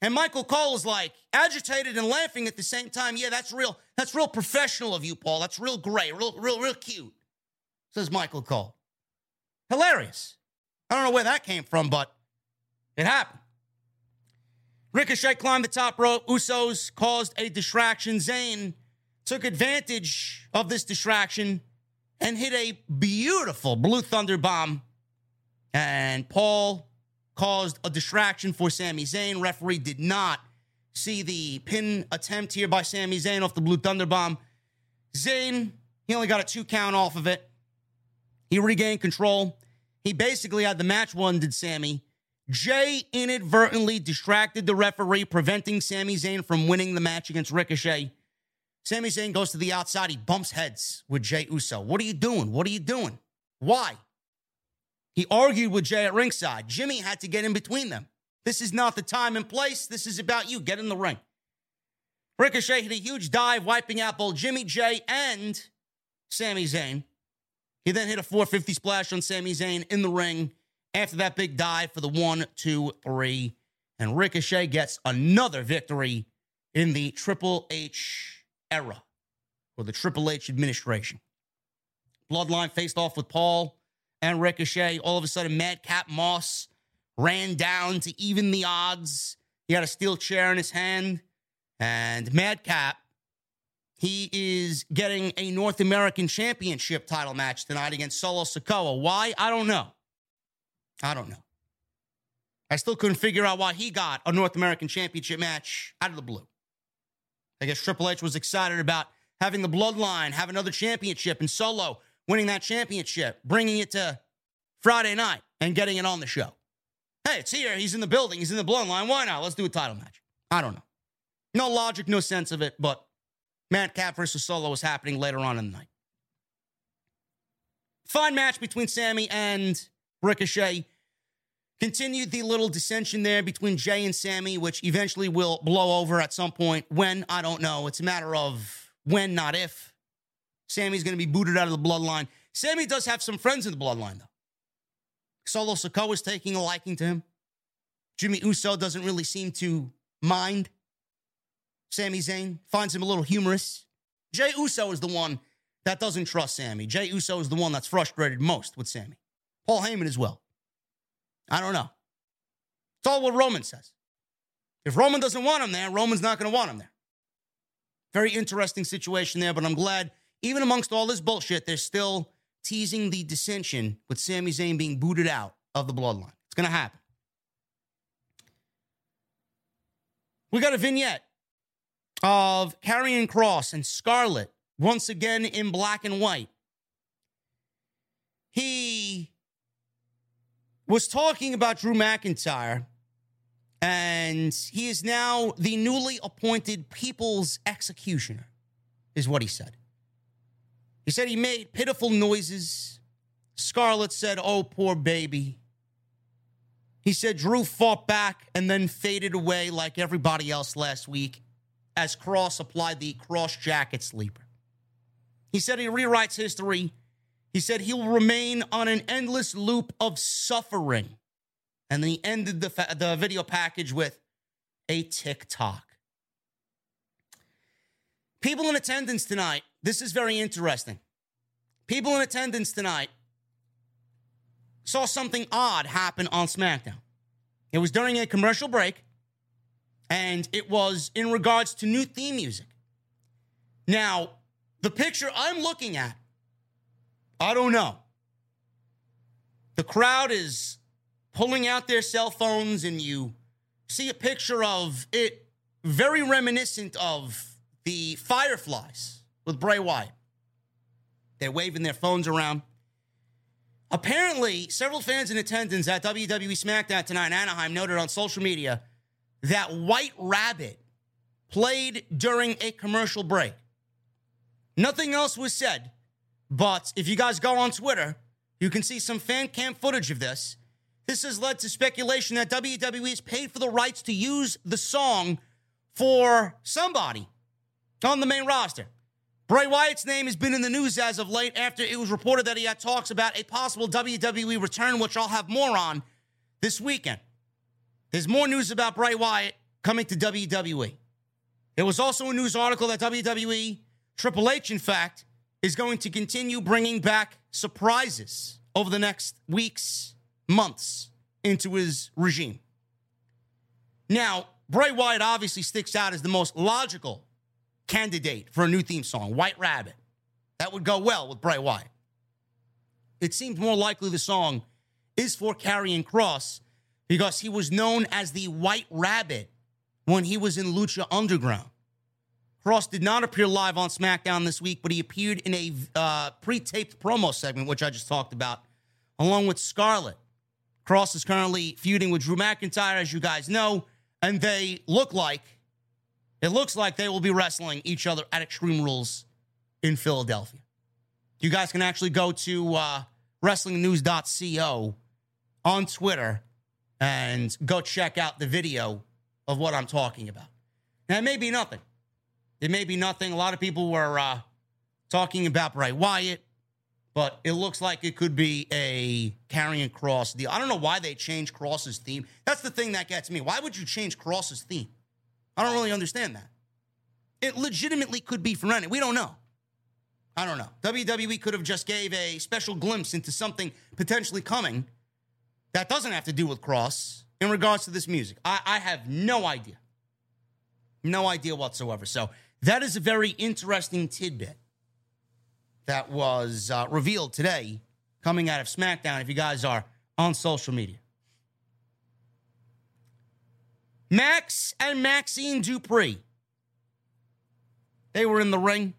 And Michael Cole is like agitated and laughing at the same time. Yeah, that's real. That's real professional of you, Paul. That's real great, real, real, real cute. Says Michael Cole. Hilarious. I don't know where that came from, but it happened. Ricochet climbed the top rope. Usos caused a distraction. Zayn took advantage of this distraction and hit a beautiful Blue Thunder bomb. And Paul caused a distraction for Sami Zayn. Referee did not see the pin attempt here by Sami Zayn off the Blue Thunder bomb. Zayn, he only got a two count off of it. He regained control. He basically had the match won, did Sami. Jey inadvertently distracted the referee, preventing Sami Zayn from winning the match against Ricochet. Sami Zayn goes to the outside. He bumps heads with Jey Uso. What are you doing? What are you doing? Why? He argued with Jey at ringside. Jimmy had to get in between them. This is not the time and place. This is about you. Get in the ring. Ricochet hit a huge dive, wiping out both Jimmy Jey and Sami Zayn. He then hit a 450 splash on Sami Zayn in the ring after that big dive for the one, two, three. And Ricochet gets another victory in the Triple H era or the Triple H administration. Bloodline faced off with Paul and Ricochet. All of a sudden, Madcap Moss ran down to even the odds. He had a steel chair in his hand. And Madcap, he is getting a North American Championship title match tonight against Solo Sikoa. Why? I don't know. I don't know. I still couldn't figure out why he got a North American Championship match out of the blue. I guess Triple H was excited about having the bloodline have another championship and Solo winning that championship, bringing it to Friday night and getting it on the show. Hey, it's here. He's in the building. He's in the bloodline. Why not? Let's do a title match. I don't know. No logic, no sense of it, but Matt Madcap versus Solo is happening later on in the night. Fine match between Sami and Ricochet. Continued the little dissension there between Jey and Sami, which eventually will blow over at some point. When, I don't know. It's a matter of when, not if. Sami's going to be booted out of the bloodline. Sami does have some friends in the bloodline, though. Solo Sikoa is taking a liking to him. Jimmy Uso doesn't really seem to mind. Sami Zayn finds him a little humorous. Jey Uso is the one that doesn't trust Sami. Jey Uso is the one that's frustrated most with Sami. Paul Heyman as well. I don't know. It's all what Roman says. If Roman doesn't want him there, Roman's not going to want him there. Very interesting situation there, but I'm glad, even amongst all this bullshit, they're still teasing the dissension with Sami Zayn being booted out of the bloodline. It's going to happen. We got a vignette of Karrion Kross and Scarlett once again in black and white. He was talking about Drew McIntyre, and he is now the newly appointed people's executioner, is what he said. He said he made pitiful noises. Scarlett said, Oh, poor baby. He said Drew fought back and then faded away like everybody else last week as Kross applied the Kross Jacket sleeper. He said he rewrites history. He said he will remain on an endless loop of suffering. And then he ended the, fa- the video package with a TikTok. People in attendance tonight, this is very interesting. People in attendance tonight saw something odd happen on SmackDown. It was during a commercial break, and it was in regards to new theme music. Now, the picture I'm looking at, I don't know. The crowd is pulling out their cell phones, and you see a picture of it very reminiscent of the Fireflies with Bray Wyatt. They're waving their phones around. Apparently, several fans in attendance at WWE SmackDown tonight in Anaheim noted on social media that White Rabbit played during a commercial break. Nothing else was said, but if you guys go on Twitter, you can see some fan cam footage of this. This has led to speculation that WWE has paid for the rights to use the song for somebody on the main roster. Bray Wyatt's name has been in the news as of late after it was reported that he had talks about a possible WWE return, which I'll have more on this weekend. There's more news about Bray Wyatt coming to WWE. There was also a news article that WWE, Triple H, in fact, is going to continue bringing back surprises over the next weeks, months into his regime. Now, Bray Wyatt obviously sticks out as the most logical candidate for a new theme song, White Rabbit. That would go well with Bray Wyatt. It seems more likely the song is for Karrion Kross because he was known as the White Rabbit when he was in Lucha Underground. Kross did not appear live on SmackDown this week, but he appeared in a uh, pre taped promo segment, which I just talked about, along with Scarlett. Kross is currently feuding with Drew McIntyre, as you guys know, and they look like it looks like they will be wrestling each other at Extreme Rules in Philadelphia. You guys can actually go to uh, WrestlingNews.co on Twitter and go check out the video of what I'm talking about. Now, it may be nothing. It may be nothing. A lot of people were uh, talking about Bray Wyatt, but it looks like it could be a Karrion Kross deal. I don't know why they changed Kross's theme. That's the thing that gets me. Why would you change Kross's theme? I don't really understand that. It legitimately could be for any. We don't know. I don't know. WWE could have just gave a special glimpse into something potentially coming that doesn't have to do with Kross in regards to this music. I, I have no idea. No idea whatsoever. So that is a very interesting tidbit that was uh, revealed today coming out of SmackDown if you guys are on social media. Max and Maxxine Dupri. They were in the ring.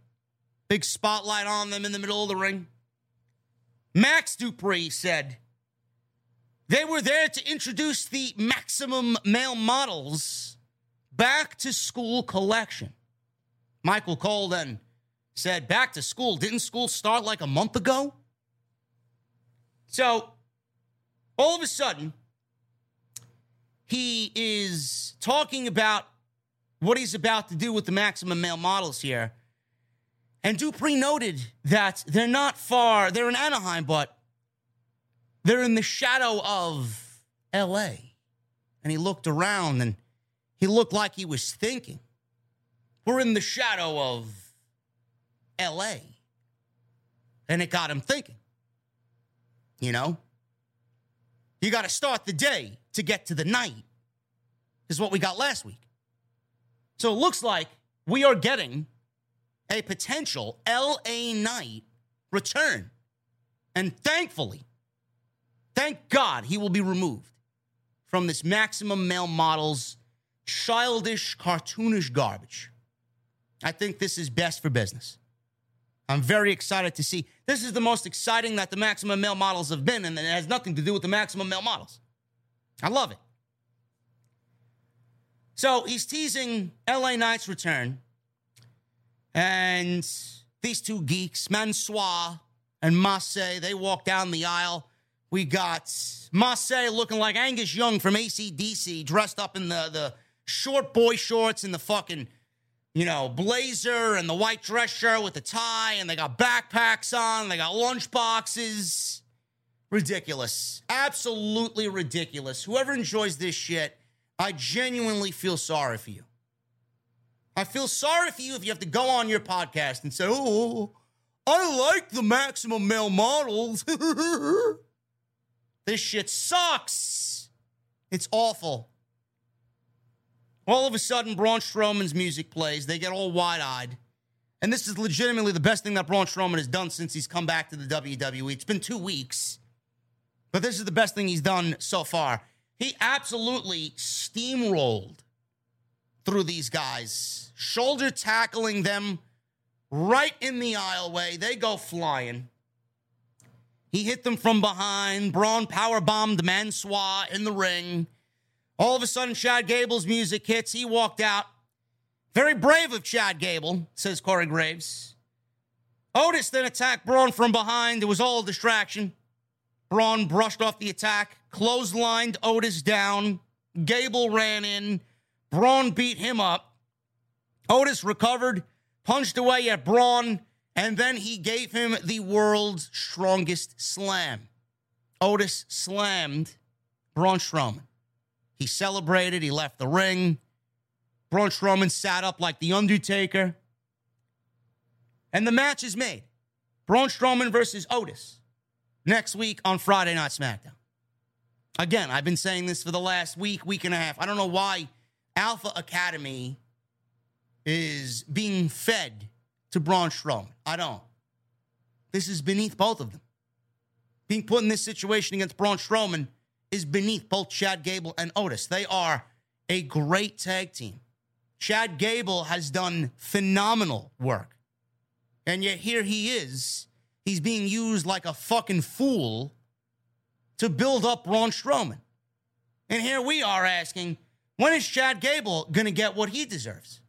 Big spotlight on them in the middle of the ring. Max Dupri said they were there to introduce the Maximum Male Models back to school collection. Michael Cole then said, Back to school. Didn't school start like a month ago? So, all of a sudden, he is talking about what he's about to do with the maximum male models here. And Dupri noted that they're not far, they're in Anaheim, but they're in the shadow of LA. And he looked around and he looked like he was thinking. We're in the shadow of LA. And it got him thinking. You know? You got to start the day to get to the night, is what we got last week. So it looks like we are getting a potential LA Knight return. And thankfully, thank God he will be removed from this maximum male models childish, cartoonish garbage. I think this is best for business. I'm very excited to see. This is the most exciting that the maximum male models have been, and it has nothing to do with the maximum male models. I love it. So he's teasing LA Knight's return. And these two geeks, Mansoor and Massey, they walk down the aisle. We got Massey looking like Angus Young from ACDC, dressed up in the, the short boy shorts and the fucking you know, blazer and the white dress shirt with the tie, and they got backpacks on, they got lunch boxes. Ridiculous. Absolutely ridiculous. Whoever enjoys this shit, I genuinely feel sorry for you. I feel sorry for you if you have to go on your podcast and say, oh, I like the maximum male models. this shit sucks. It's awful. All of a sudden, Braun Strowman's music plays. They get all wide eyed. And this is legitimately the best thing that Braun Strowman has done since he's come back to the WWE. It's been two weeks, but this is the best thing he's done so far. He absolutely steamrolled through these guys, shoulder tackling them right in the aisleway. They go flying. He hit them from behind. Braun power bombed Mansoor in the ring. All of a sudden, Chad Gable's music hits. He walked out. Very brave of Chad Gable, says Corey Graves. Otis then attacked Braun from behind. It was all a distraction. Braun brushed off the attack, clotheslined Otis down. Gable ran in. Braun beat him up. Otis recovered, punched away at Braun, and then he gave him the world's strongest slam. Otis slammed Braun Strowman. He celebrated. He left the ring. Braun Strowman sat up like the Undertaker. And the match is made. Braun Strowman versus Otis next week on Friday Night SmackDown. Again, I've been saying this for the last week, week and a half. I don't know why Alpha Academy is being fed to Braun Strowman. I don't. This is beneath both of them. Being put in this situation against Braun Strowman is beneath both Chad Gable and Otis. They are a great tag team. Chad Gable has done phenomenal work. And yet here he is. He's being used like a fucking fool to build up Braun Strowman. And here we are asking, when is Chad Gable going to get what he deserves?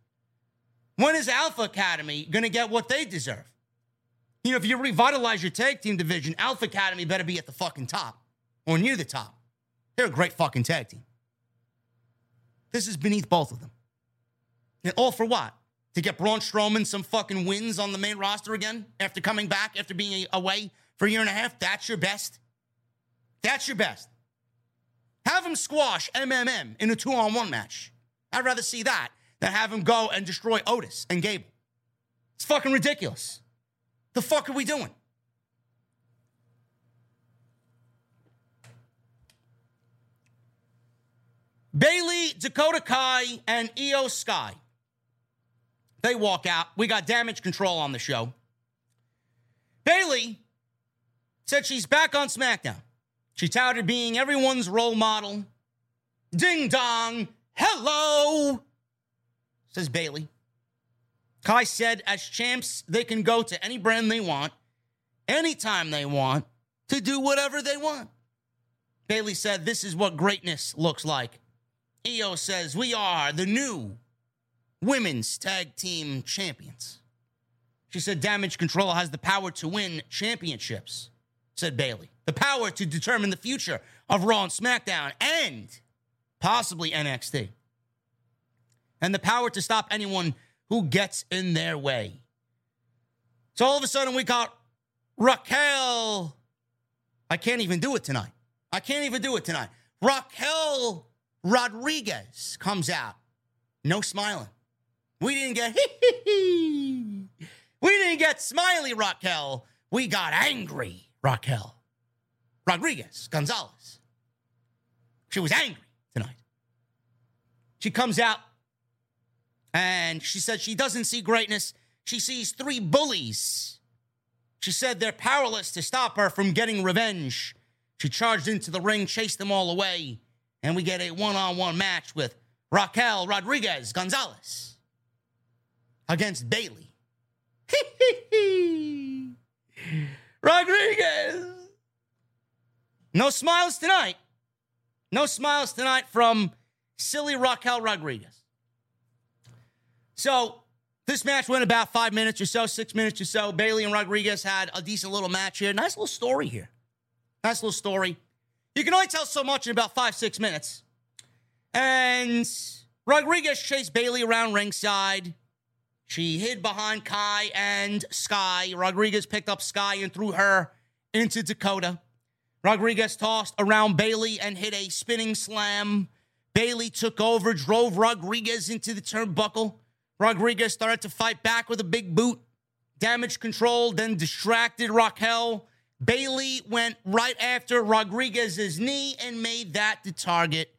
When is Alpha Academy going to get what they deserve? You know, if you revitalize your tag team division, Alpha Academy better be at the fucking top or near the top. They're a great fucking tag team. This is beneath both of them. And all for what? To get Braun Strowman some fucking wins on the main roster again after coming back, after being away for a year and a half? That's your best? That's your best. Have him squash MMM in a two on one match. I'd rather see that than have him go and destroy Otis and Gable. It's fucking ridiculous. The fuck are we doing? Bayley, Dakota Kai, and Iyo Sky. They walk out. We got damage control on the show. Bayley said she's back on SmackDown. She touted being everyone's role model. Ding dong. Hello, says Bayley. Kai said, as champs, they can go to any brand they want, anytime they want, to do whatever they want. Bayley said, This is what greatness looks like. Iyo says, We are the new women's tag team champions. She said, Damage Control has the power to win championships, said Bayley. The power to determine the future of Raw and SmackDown and possibly NXT. And the power to stop anyone who gets in their way. So all of a sudden, we got Raquel. I can't even do it tonight. I can't even do it tonight. Raquel Rodriguez comes out. No smiling. We didn't get hee hee hee. we didn't get smiley Raquel. We got angry Raquel. Rodriguez Gonzalez. She was angry tonight. She comes out and she said she doesn't see greatness. She sees three bullies. She said they're powerless to stop her from getting revenge. She charged into the ring, chased them all away, and we get a one on one match with Raquel Rodriguez Gonzalez against Bayley. Rodriguez. No smiles tonight. No smiles tonight from silly Raquel Rodriguez. So this match went about five minutes or so, six minutes or so. Bayley and Rodriguez had a decent little match here. Nice little story here. Nice little story. You can only tell so much in about five, six minutes. And Rodriguez chased Bayley around ringside. She hid behind Kai and Sky. Rodriguez picked up Sky and threw her into Dakota. Rodriguez tossed around Bayley and hit a spinning slam. Bayley took over, drove Rodriguez into the turnbuckle. Rodriguez started to fight back with a big boot. Damage control, then distracted Raquel. Bayley went right after Rodriguez's knee and made that the target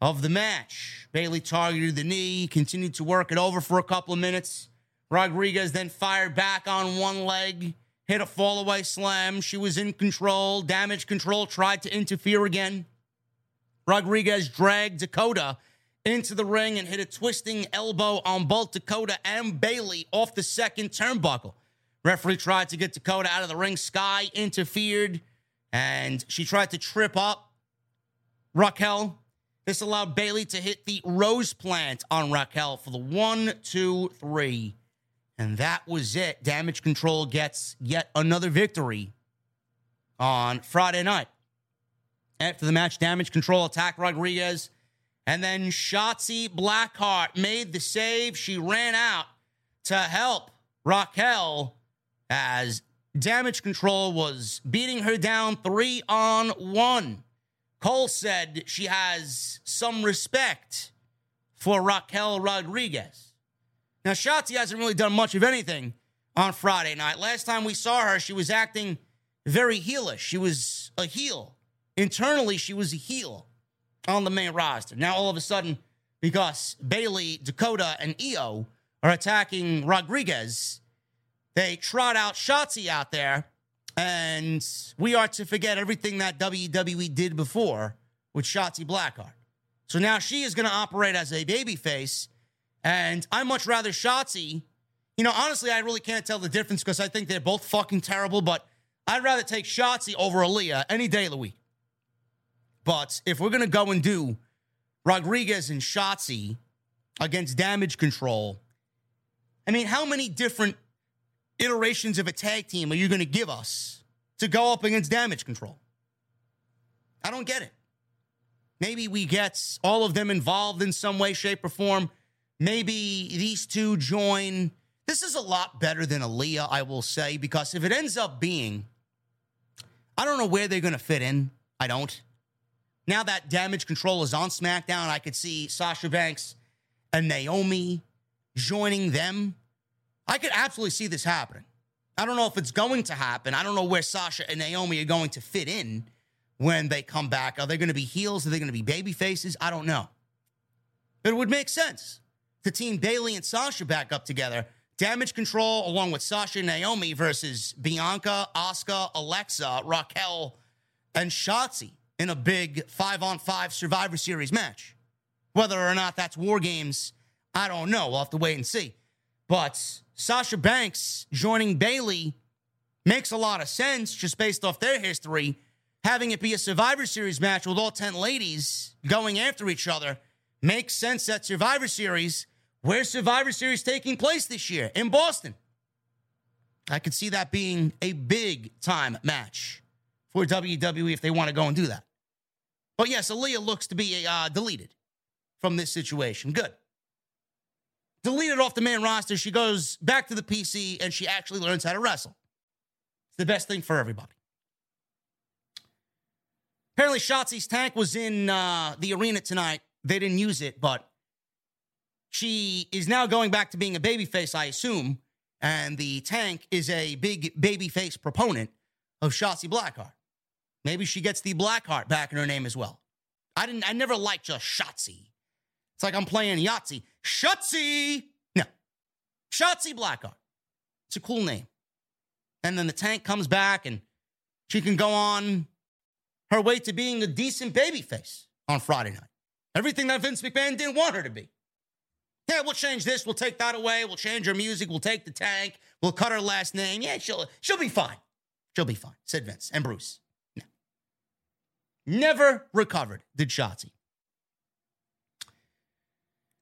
of the match. Bayley targeted the knee, continued to work it over for a couple of minutes. Rodriguez then fired back on one leg, hit a fallaway slam. She was in control. Damage control tried to interfere again. Rodriguez dragged Dakota into the ring and hit a twisting elbow on both Dakota and Bayley off the second turnbuckle. Referee tried to get Dakota out of the ring. Sky interfered. and she tried to trip up Raquel. This allowed Bayley to hit the rose plant on Raquel for the one, two, three. And that was it. Damage control gets yet another victory on Friday night. After the match, damage control attacked Rodriguez. And then Shotzi Blackheart made the save. She ran out to help Raquel as damage control was beating her down three on one. Cole said she has some respect for Raquel Rodriguez. Now, Shotzi hasn't really done much of anything on Friday night. Last time we saw her, she was acting very heelish. She was a heel. Internally, she was a heel on the main roster. Now, all of a sudden, because Bayley, Dakota, and Io are attacking Rodriguez, they trot out Shotzi out there, and we are to forget everything that WWE did before with Shotzi Blackheart. So now she is going to operate as a babyface, and I much rather Shotzi. You know, honestly, I really can't tell the difference because I think they're both fucking terrible, but I'd rather take Shotzi over Aliyah any day of the week. But if we're going to go and do Rodriguez and Shotzi against damage control, I mean, how many different iterations of a tag team are you going to give us to go up against damage control? I don't get it. Maybe we get all of them involved in some way, shape, or form. Maybe these two join. This is a lot better than Aliyah, I will say, because if it ends up being, I don't know where they're going to fit in. I don't. Now that damage control is on SmackDown, I could see Sasha Banks and Naomi joining them. I could absolutely see this happening. I don't know if it's going to happen. I don't know where Sasha and Naomi are going to fit in when they come back. Are they going to be heels? Are they going to be baby faces? I don't know. But it would make sense to team Bayley and Sasha back up together. Damage control along with Sasha and Naomi versus Bianca, Asuka, Alexa, Raquel, and Shotzi in a big five on five Survivor Series match. Whether or not that's War Games, I don't know. We'll have to wait and see. But Sasha Banks joining Bayley makes a lot of sense just based off their history. Having it be a Survivor Series match with all 10 ladies going after each other makes sense at Survivor Series. Where's Survivor Series taking place this year? In Boston. I could see that being a big time match for WWE if they want to go and do that. But yes, Aliyah looks to be uh, deleted from this situation. Good. Deleted off the main roster. She goes back to the PC and she actually learns how to wrestle. It's the best thing for everybody. Apparently, Shotzi's tank was in uh, the arena tonight. They didn't use it, but she is now going back to being a babyface, I assume. And the tank is a big babyface proponent of Shotzi Blackheart. Maybe she gets the Blackheart back in her name as well. I didn't. I never liked just Shotzi. It's like I'm playing Yahtzee. Shotzi. No, Shotzi Blackheart. It's a cool name. And then the tank comes back, and she can go on her way to being a decent babyface on Friday night. Everything that Vince McMahon didn't want her to be. Yeah, we'll change this. We'll take that away. We'll change her music. We'll take the tank. We'll cut her last name. Yeah, she'll she'll be fine. She'll be fine. Said Vince and Bruce. Never recovered, did Shotzi.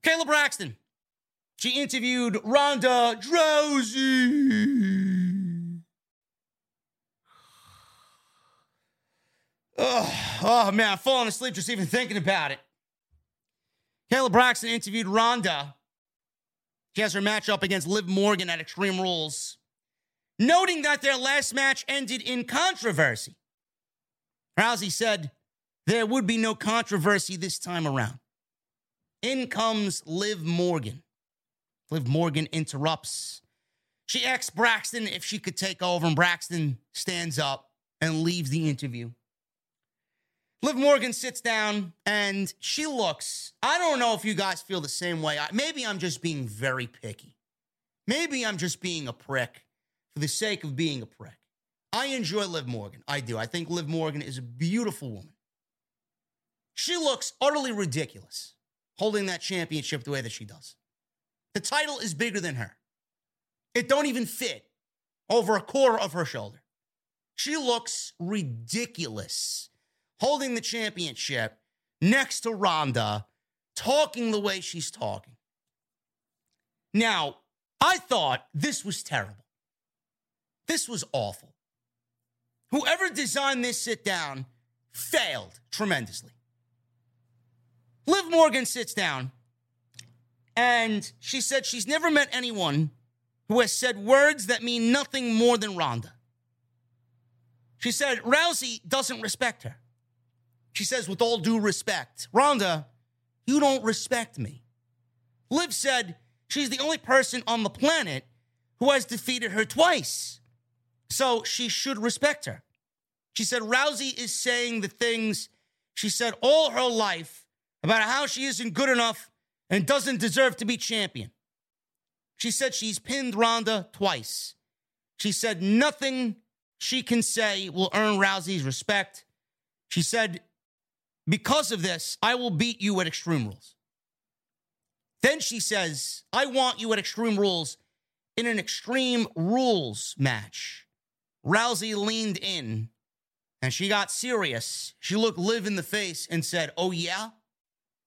Kayla Braxton. She interviewed Ronda Rousey. Oh, oh man, I'm falling asleep just even thinking about it. Kayla Braxton interviewed Ronda. She has her matchup against Liv Morgan at Extreme Rules, noting that their last match ended in controversy. Rousey said there would be no controversy this time around. In comes Liv Morgan. Liv Morgan interrupts. She asks Braxton if she could take over, and Braxton stands up and leaves the interview. Liv Morgan sits down and she looks. I don't know if you guys feel the same way. Maybe I'm just being very picky. Maybe I'm just being a prick for the sake of being a prick. I enjoy Liv Morgan. I do. I think Liv Morgan is a beautiful woman. She looks utterly ridiculous holding that championship the way that she does. The title is bigger than her. It don't even fit over a quarter of her shoulder. She looks ridiculous holding the championship next to Ronda, talking the way she's talking. Now, I thought this was terrible. This was awful. Whoever designed this sit down failed tremendously. Liv Morgan sits down and she said she's never met anyone who has said words that mean nothing more than Ronda. She said Rousey doesn't respect her. She says, with all due respect, Ronda, you don't respect me. Liv said she's the only person on the planet who has defeated her twice. So she should respect her. She said Rousey is saying the things she said all her life about how she isn't good enough and doesn't deserve to be champion. She said she's pinned Ronda twice. She said nothing she can say will earn Rousey's respect. She said, because of this, I will beat you at Extreme Rules. Then she says, I want you at Extreme Rules in an Extreme Rules match. Rousey leaned in and she got serious. She looked Liv in the face and said, Oh, yeah?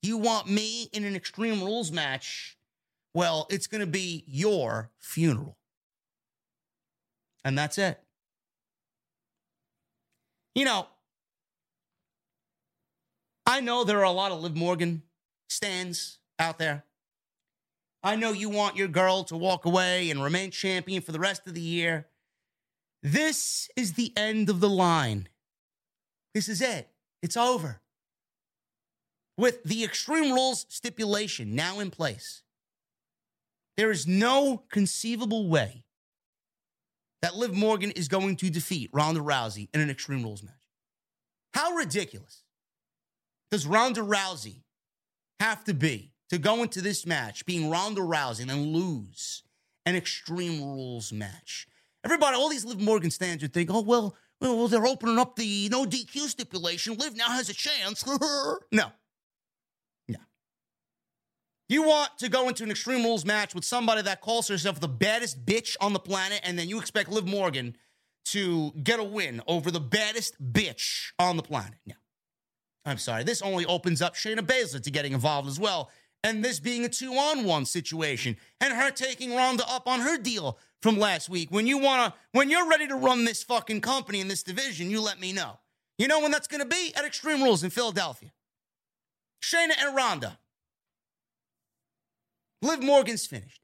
You want me in an Extreme Rules match? Well, it's going to be your funeral. And that's it. You know, I know there are a lot of Liv Morgan stands out there. I know you want your girl to walk away and remain champion for the rest of the year. This is the end of the line. This is it. It's over. With the Extreme Rules stipulation now in place, there is no conceivable way that Liv Morgan is going to defeat Ronda Rousey in an Extreme Rules match. How ridiculous does Ronda Rousey have to be to go into this match being Ronda Rousey and then lose an Extreme Rules match? Everybody, all these Liv Morgan stands would think, oh, well, well, they're opening up the no DQ stipulation. Liv now has a chance. No. You want to go into an Extreme Rules match with somebody that calls herself the baddest bitch on the planet, and then you expect Liv Morgan to get a win over the baddest bitch on the planet. No. I'm sorry. This only opens up Shayna Baszler to getting involved as well. And this being a two on one situation and her taking Ronda up on her deal from last week. When you want to, when you're ready to run this fucking company in this division, you let me know. You know when that's going to be? At Extreme Rules in Philadelphia. Shayna and Ronda. Liv Morgan's finished.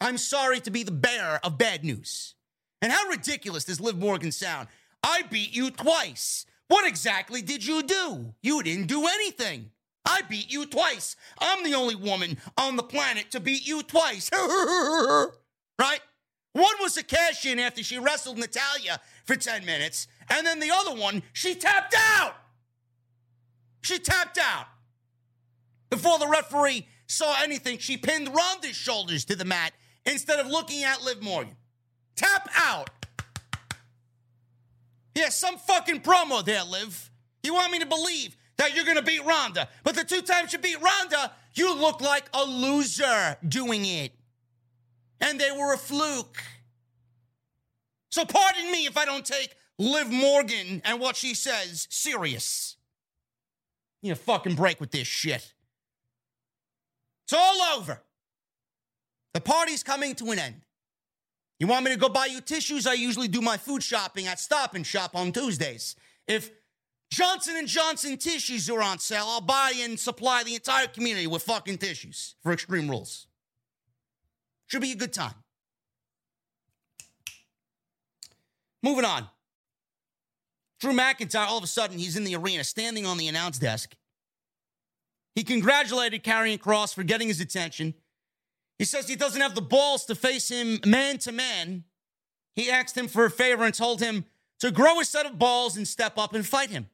I'm sorry to be the bearer of bad news. And how ridiculous does Liv Morgan sound? I beat you twice. What exactly did you do? You didn't do anything. I beat you twice. I'm the only woman on the planet to beat you twice. right? One was a cash in after she wrestled Natalya for 10 minutes, and then the other one, she tapped out. She tapped out. Before the referee saw anything, she pinned Ronda's shoulders to the mat instead of looking at Liv Morgan. Tap out. Yeah, some fucking promo there, Liv. You want me to believe that you're gonna beat Ronda, but the two times you beat Ronda, you look like a loser doing it. And they were a fluke. So pardon me if I don't take Liv Morgan and what she says serious. You know, fucking break with this shit. It's all over. The party's coming to an end. You want me to go buy you tissues? I usually do my food shopping at Stop and Shop on Tuesdays. If Johnson and Johnson tissues are on sale, I'll buy and supply the entire community with fucking tissues for Extreme Rules. Should be a good time. Moving on. Drew McIntyre, all of a sudden, he's in the arena standing on the announce desk. He congratulated Karrion Kross for getting his attention. He says he doesn't have the balls to face him man to man. He asked him for a favor and told him to grow a set of balls and step up and fight him.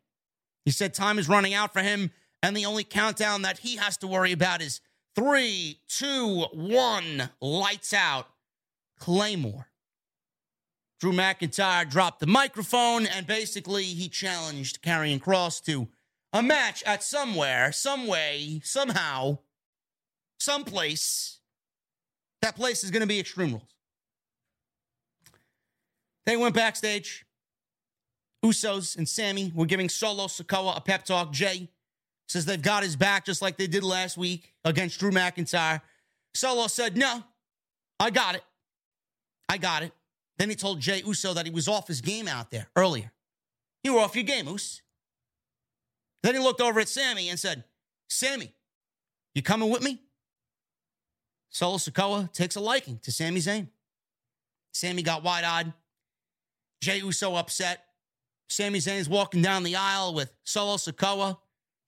He said time is running out for him, and the only countdown that he has to worry about is three, two, one, lights out, Claymore. Drew McIntyre dropped the microphone and basically he challenged Karrion Kross to a match at somewhere, some way, somehow, someplace that place is going to be Extreme Rules. They went backstage. Usos and Sami were giving Solo Sikoa a pep talk. Jey says they've got his back just like they did last week against Drew McIntyre. Solo said, No, I got it. I got it. Then he told Jey Uso that he was off his game out there earlier. You were off your game, Us. Then he looked over at Sami and said, Sami, you coming with me? Solo Sikoa takes a liking to Sami Zayn. Sami got wide eyed. Jey Uso upset. Sami Zayn's walking down the aisle with Solo Sikoa.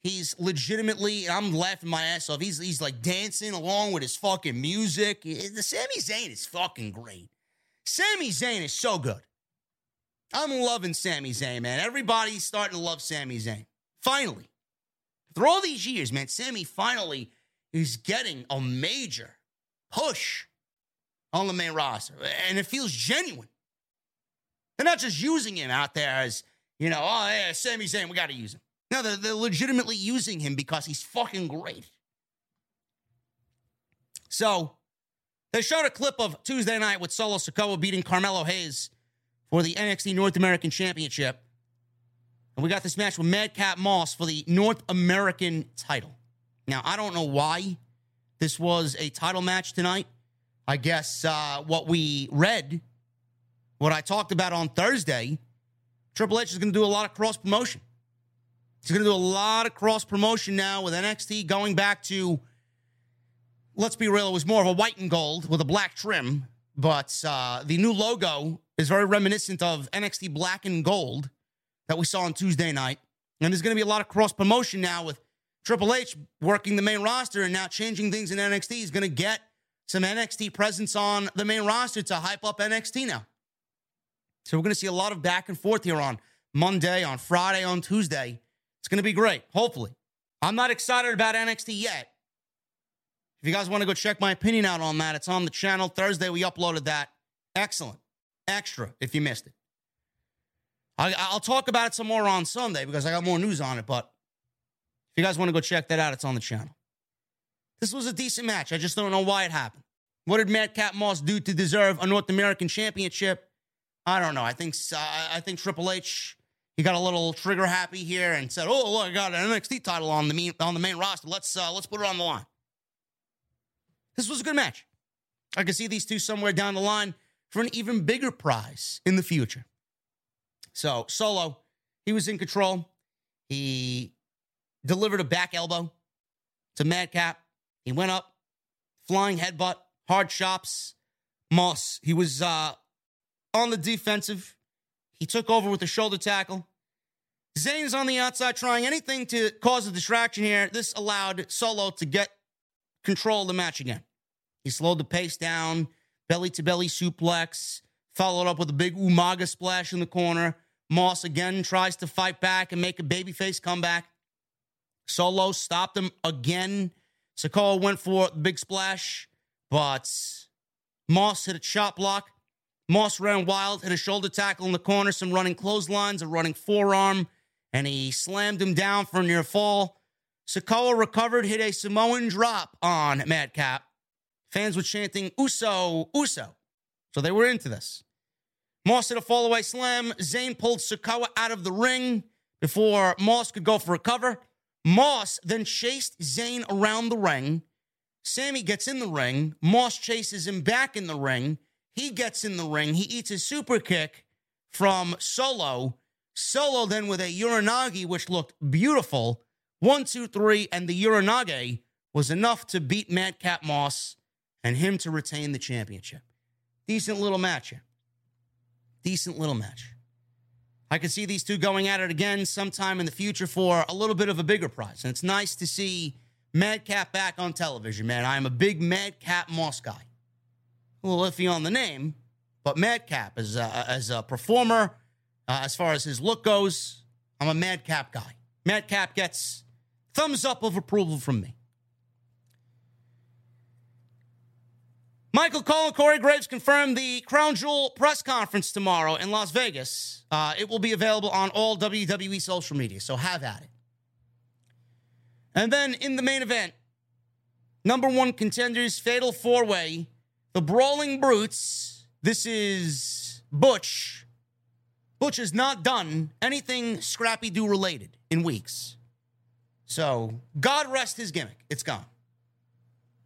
He's legitimately, I'm laughing my ass off. He's, he's like dancing along with his fucking music. The Sami Zayn is fucking great. Sami Zayn is so good. I'm loving Sami Zayn, man. Everybody's starting to love Sami Zayn. Finally. Through all these years, man, Sami finally is getting a major push on the main roster. And it feels genuine. They're not just using him out there as, you know, oh, yeah, Sami Zayn, we got to use him. No, they're, they're legitimately using him because he's fucking great. So they showed a clip of Tuesday night with Solo Sikoa beating Carmelo Hayes for the NXT North American Championship. And we got this match with Madcap Moss for the North American title. Now, I don't know why this was a title match tonight. I guess uh, what we read, what I talked about on Thursday, Triple H is going to do a lot of cross promotion. He's going to do a lot of cross promotion now with NXT going back to, let's be real, it was more of a white and gold with a black trim, but uh, the new logo is very reminiscent of NXT black and gold that we saw on Tuesday night. And there's going to be a lot of cross promotion now with Triple H working the main roster and now changing things in NXT. He's going to get some NXT presence on the main roster to hype up NXT now. So we're going to see a lot of back and forth here on Monday, on Friday, on Tuesday. It's going to be great, hopefully. I'm not excited about NXT yet. If you guys want to go check my opinion out on that, it's on the channel. Thursday, we uploaded that. Excellent. Extra if you missed it. I, will talk about it some more on Sunday because I got more news on it. But if you guys want to go check that out, it's on the channel. This was a decent match. I just don't know why it happened. What did Matt Madcap Moss do to deserve a North American Championship? I don't know. I think uh, I think Triple H he got a little trigger happy here and said, "Oh, look, I got an NXT title on the main, on the main roster. Let's uh, let's put it on the line." This was a good match. I can see these two somewhere down the line for an even bigger prize in the future. So Solo, he was in control. He delivered a back elbow to Madcap. He went up, flying headbutt, hard chops. Moss, he was uh, on the defensive. He took over with the shoulder tackle. Zayn's on the outside trying anything to cause a distraction here. This allowed Solo to get control of the match again. He slowed the pace down, belly to belly suplex, followed up with a big Umaga splash in the corner. Moss again tries to fight back and make a babyface comeback. Solo stopped him again. Sikoa went for the big splash, but Moss hit a chop block. Moss ran wild, hit a shoulder tackle in the corner, some running clotheslines, a running forearm, and he slammed him down for a near fall. Sikoa recovered, hit a Samoan drop on Madcap. Fans were chanting, Uso, Uso. So they were into this. Moss hit a fallaway slam. Zayn pulled Sikoa out of the ring before Moss could go for a cover. Moss then chased Zayn around the ring. Sami gets in the ring. Moss chases him back in the ring. He gets in the ring. He eats a super kick from Solo. Solo then with a Uranage, which looked beautiful. One, two, three, and the Uranage was enough to beat Madcap Moss and him to retain the championship. Decent little match decent little match. I could see these two going at it again sometime in the future for a little bit of a bigger prize. And it's nice to see Madcap back on television, man. I am a big Madcap Moss guy. A little iffy on the name, but Madcap as a, as a performer, uh, as far as his look goes, I'm a Madcap guy. Madcap gets thumbs up of approval from me. Michael Cole and Corey Graves confirmed the Crown Jewel press conference tomorrow in Las Vegas. Uh, it will be available on all WWE social media, so have at it. And then in the main event, number one contenders, Fatal Four Way, the Brawling Brutes. This is Butch, Butch has not done anything Scrappy Doo related in weeks. So, God rest his gimmick. It's gone.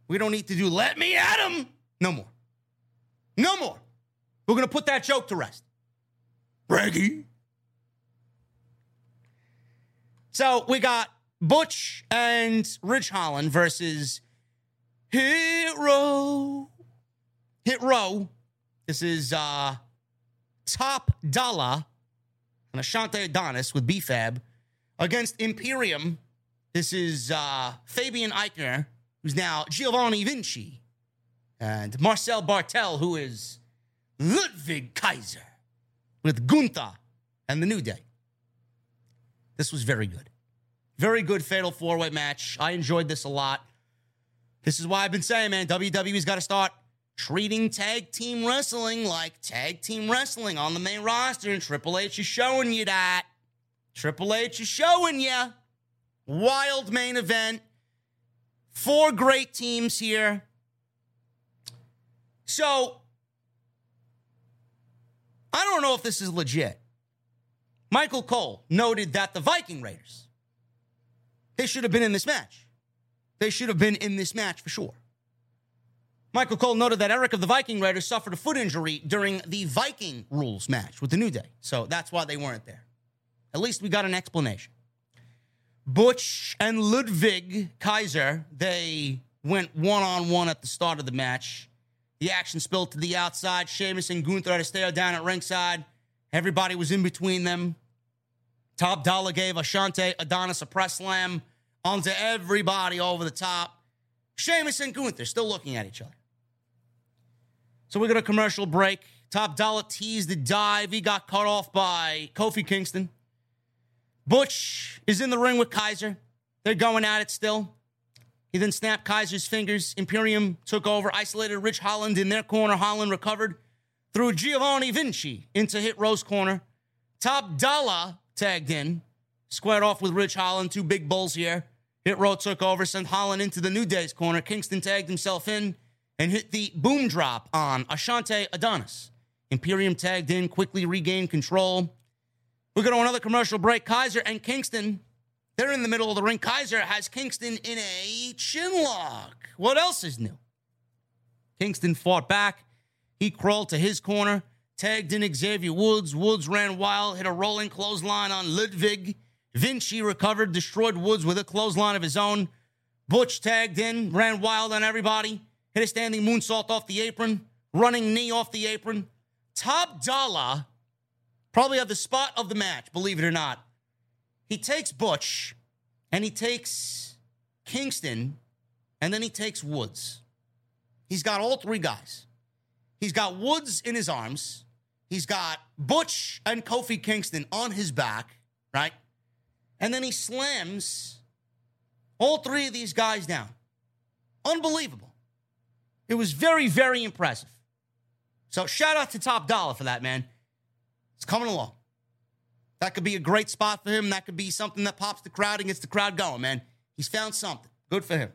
We don't need to do let me at him. No more. No more. We're going to put that joke to rest. Reggie. So we got Butch and Ridge Holland versus Hit Row. Hit Row. This is uh Top Dollar and Ashante Adonis with BFAB against Imperium. This is uh Fabian Aichner, who's now Giovanni Vinci, and Marcel Barthel, who is Ludwig Kaiser with Gunther and the New Day. This was very good. Very good fatal four way match. I enjoyed this a lot. This is why I've been saying, man, WWE's got to start treating tag team wrestling like tag team wrestling on the main roster, and Triple H is showing you that. Triple H is showing you. Wild main event. Four great teams here. So, I don't know if this is legit. Michael Cole noted that the Viking Raiders, they should have been in this match. They should have been in this match for sure. Michael Cole noted that Erik of the Viking Raiders suffered a foot injury during the Viking rules match with the New Day. So that's why they weren't there. At least we got an explanation. Butch and Ludwig Kaiser, they went one on one at the start of the match. The action spilled to the outside. Sheamus and Gunther had to stay down at ringside. Everybody was in between them. Top Dollar gave Ashante Adonis a press slam onto everybody over the top. Sheamus and Gunther still looking at each other. So we got a commercial break. Top Dollar teased the dive. He got cut off by Kofi Kingston. Butch is in the ring with Kaiser. They're going at it still. He then snapped Kaiser's fingers. Imperium took over, isolated Ridge Holland in their corner. Holland recovered, threw Giovanni Vinci into Hit Row's corner. Top Dollar tagged in, squared off with Ridge Holland, two big bulls here. Hit Row took over, sent Holland into the New Day's corner. Kingston tagged himself in and hit the boom drop on Ashante Adonis. Imperium tagged in, quickly regained control. We go to another commercial break. Kaiser and Kingston, they're in the middle of the ring. Kaiser has Kingston in a chin lock. What else is new? Kingston fought back. He crawled to his corner, tagged in Xavier Woods. Woods ran wild, hit a rolling clothesline on Ludwig. Vinci recovered, destroyed Woods with a clothesline of his own. Butch tagged in, ran wild on everybody, hit a standing moonsault off the apron, running knee off the apron. Top Dollar probably have the spot of the match, believe it or not. He takes Butch and he takes Kingston and then he takes Woods. He's got all three guys. He's got Woods in his arms. He's got Butch and Kofi Kingston on his back, right? And then he slams all three of these guys down. Unbelievable. It was very, very impressive. So shout out to Top Dollar for that, man. It's coming along. That could be a great spot for him. That could be something that pops the crowd and gets the crowd going, man. He's found something. Good for him.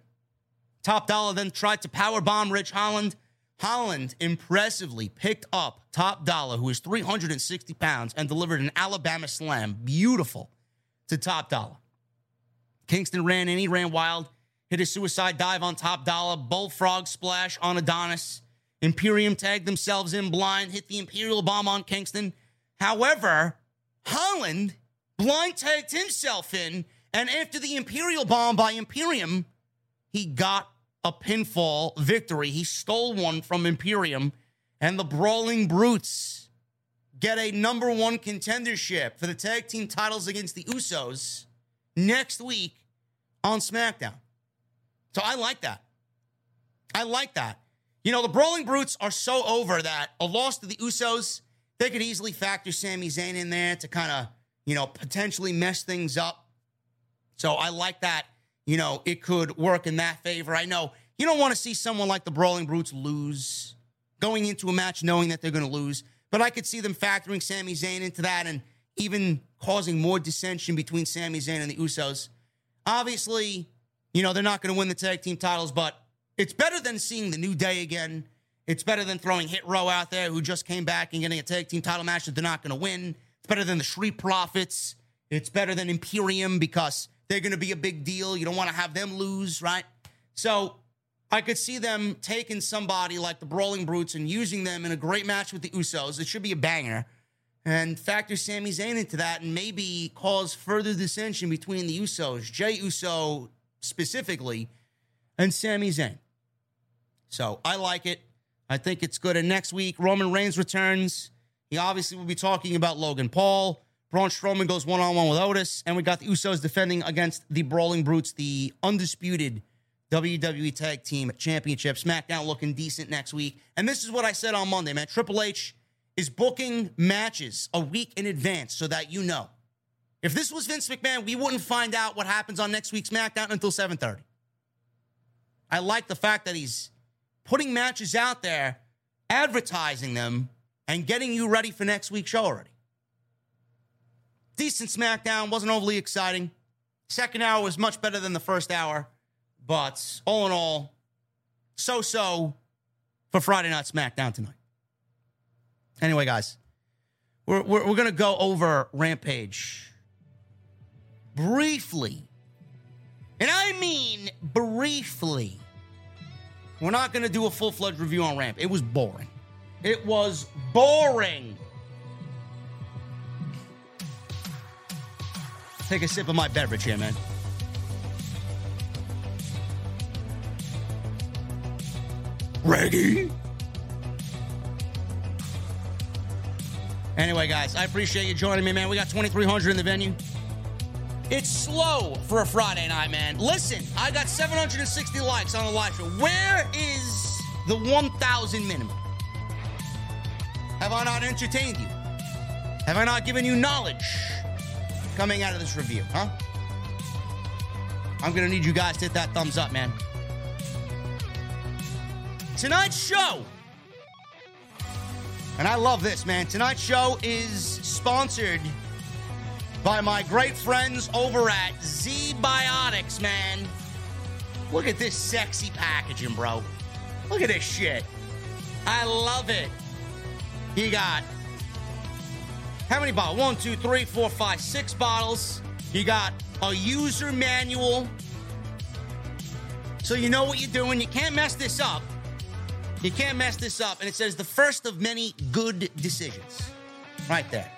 Top Dollar then tried to power bomb Ridge Holland. Holland impressively picked up Top Dollar, who is 360 pounds, and delivered an Alabama slam. Beautiful to Top Dollar. Kingston ran in, he ran wild, hit a suicide dive on Top Dollar, bullfrog splash on Adonis. Imperium tagged themselves in blind, hit the Imperial bomb on Kingston. However, Holland blind tagged himself in, and after the Imperial bomb by Imperium, he got a pinfall victory. He stole one from Imperium, and the Brawling Brutes get a number one contendership for the tag team titles against the Usos next week on SmackDown. So I like that. I like that. You know, the Brawling Brutes are so over that a loss to the Usos, they could easily factor Sami Zayn in there to kind of, you know, potentially mess things up. So I like that. You know, it could work in that favor. I know you don't want to see someone like the Brawling Brutes lose going into a match knowing that they're going to lose, but I could see them factoring Sami Zayn into that and even causing more dissension between Sami Zayn and the Usos. Obviously, you know, they're not going to win the tag team titles, but it's better than seeing the New Day again. It's better than throwing Hit Row out there, who just came back and getting a tag team title match that they're not going to win. It's better than the Street Profits. It's better than Imperium because they're going to be a big deal. You don't want to have them lose, right? So I could see them taking somebody like the Brawling Brutes and using them in a great match with the Usos. It should be a banger. And factor Sami Zayn into that and maybe cause further dissension between the Usos, Jey Uso specifically, and Sami Zayn. So I like it. I think it's good. And next week, Roman Reigns returns. He obviously will be talking about Logan Paul. Braun Strowman goes one on one with Otis. And we got the Usos defending against the Brawling Brutes, the undisputed WWE Tag Team Championship. SmackDown looking decent next week. And this is what I said on Monday, man. Triple H is booking matches a week in advance so that you know. If this was Vince McMahon, we wouldn't find out what happens on next week's SmackDown until 7:30. I like the fact that he's putting matches out there, advertising them, and getting you ready for next week's show already. Decent SmackDown, wasn't overly exciting. Second hour was much better than the first hour, but all in all, so so for Friday Night SmackDown tonight. Anyway, guys, we're, we're, we're going to go over Rampage briefly. And I mean briefly. We're not going to do a full fledged review on Ramp. It was boring. It was boring. Take a sip of my beverage here, man. Ready? Anyway, guys, I appreciate you joining me, man. We got 2,300 in the venue. It's slow for a Friday night, man. Listen, I got 760 likes on the live show. Where is the 1,000 minimum? Have I not entertained you? Have I not given you knowledge coming out of this review, huh? I'm going to need you guys to hit that thumbs up, man. Tonight's show and I love this, man. Tonight's show is sponsored by my great friends over at ZBiotics, man. Look at this sexy packaging, bro. Look at this shit. I love it. You got how many bottles? One, two, three, four, five, six bottles. You got a user manual. So you know what you're doing. You can't mess this up. You can't mess this up. And it says the first of many good decisions. Right there.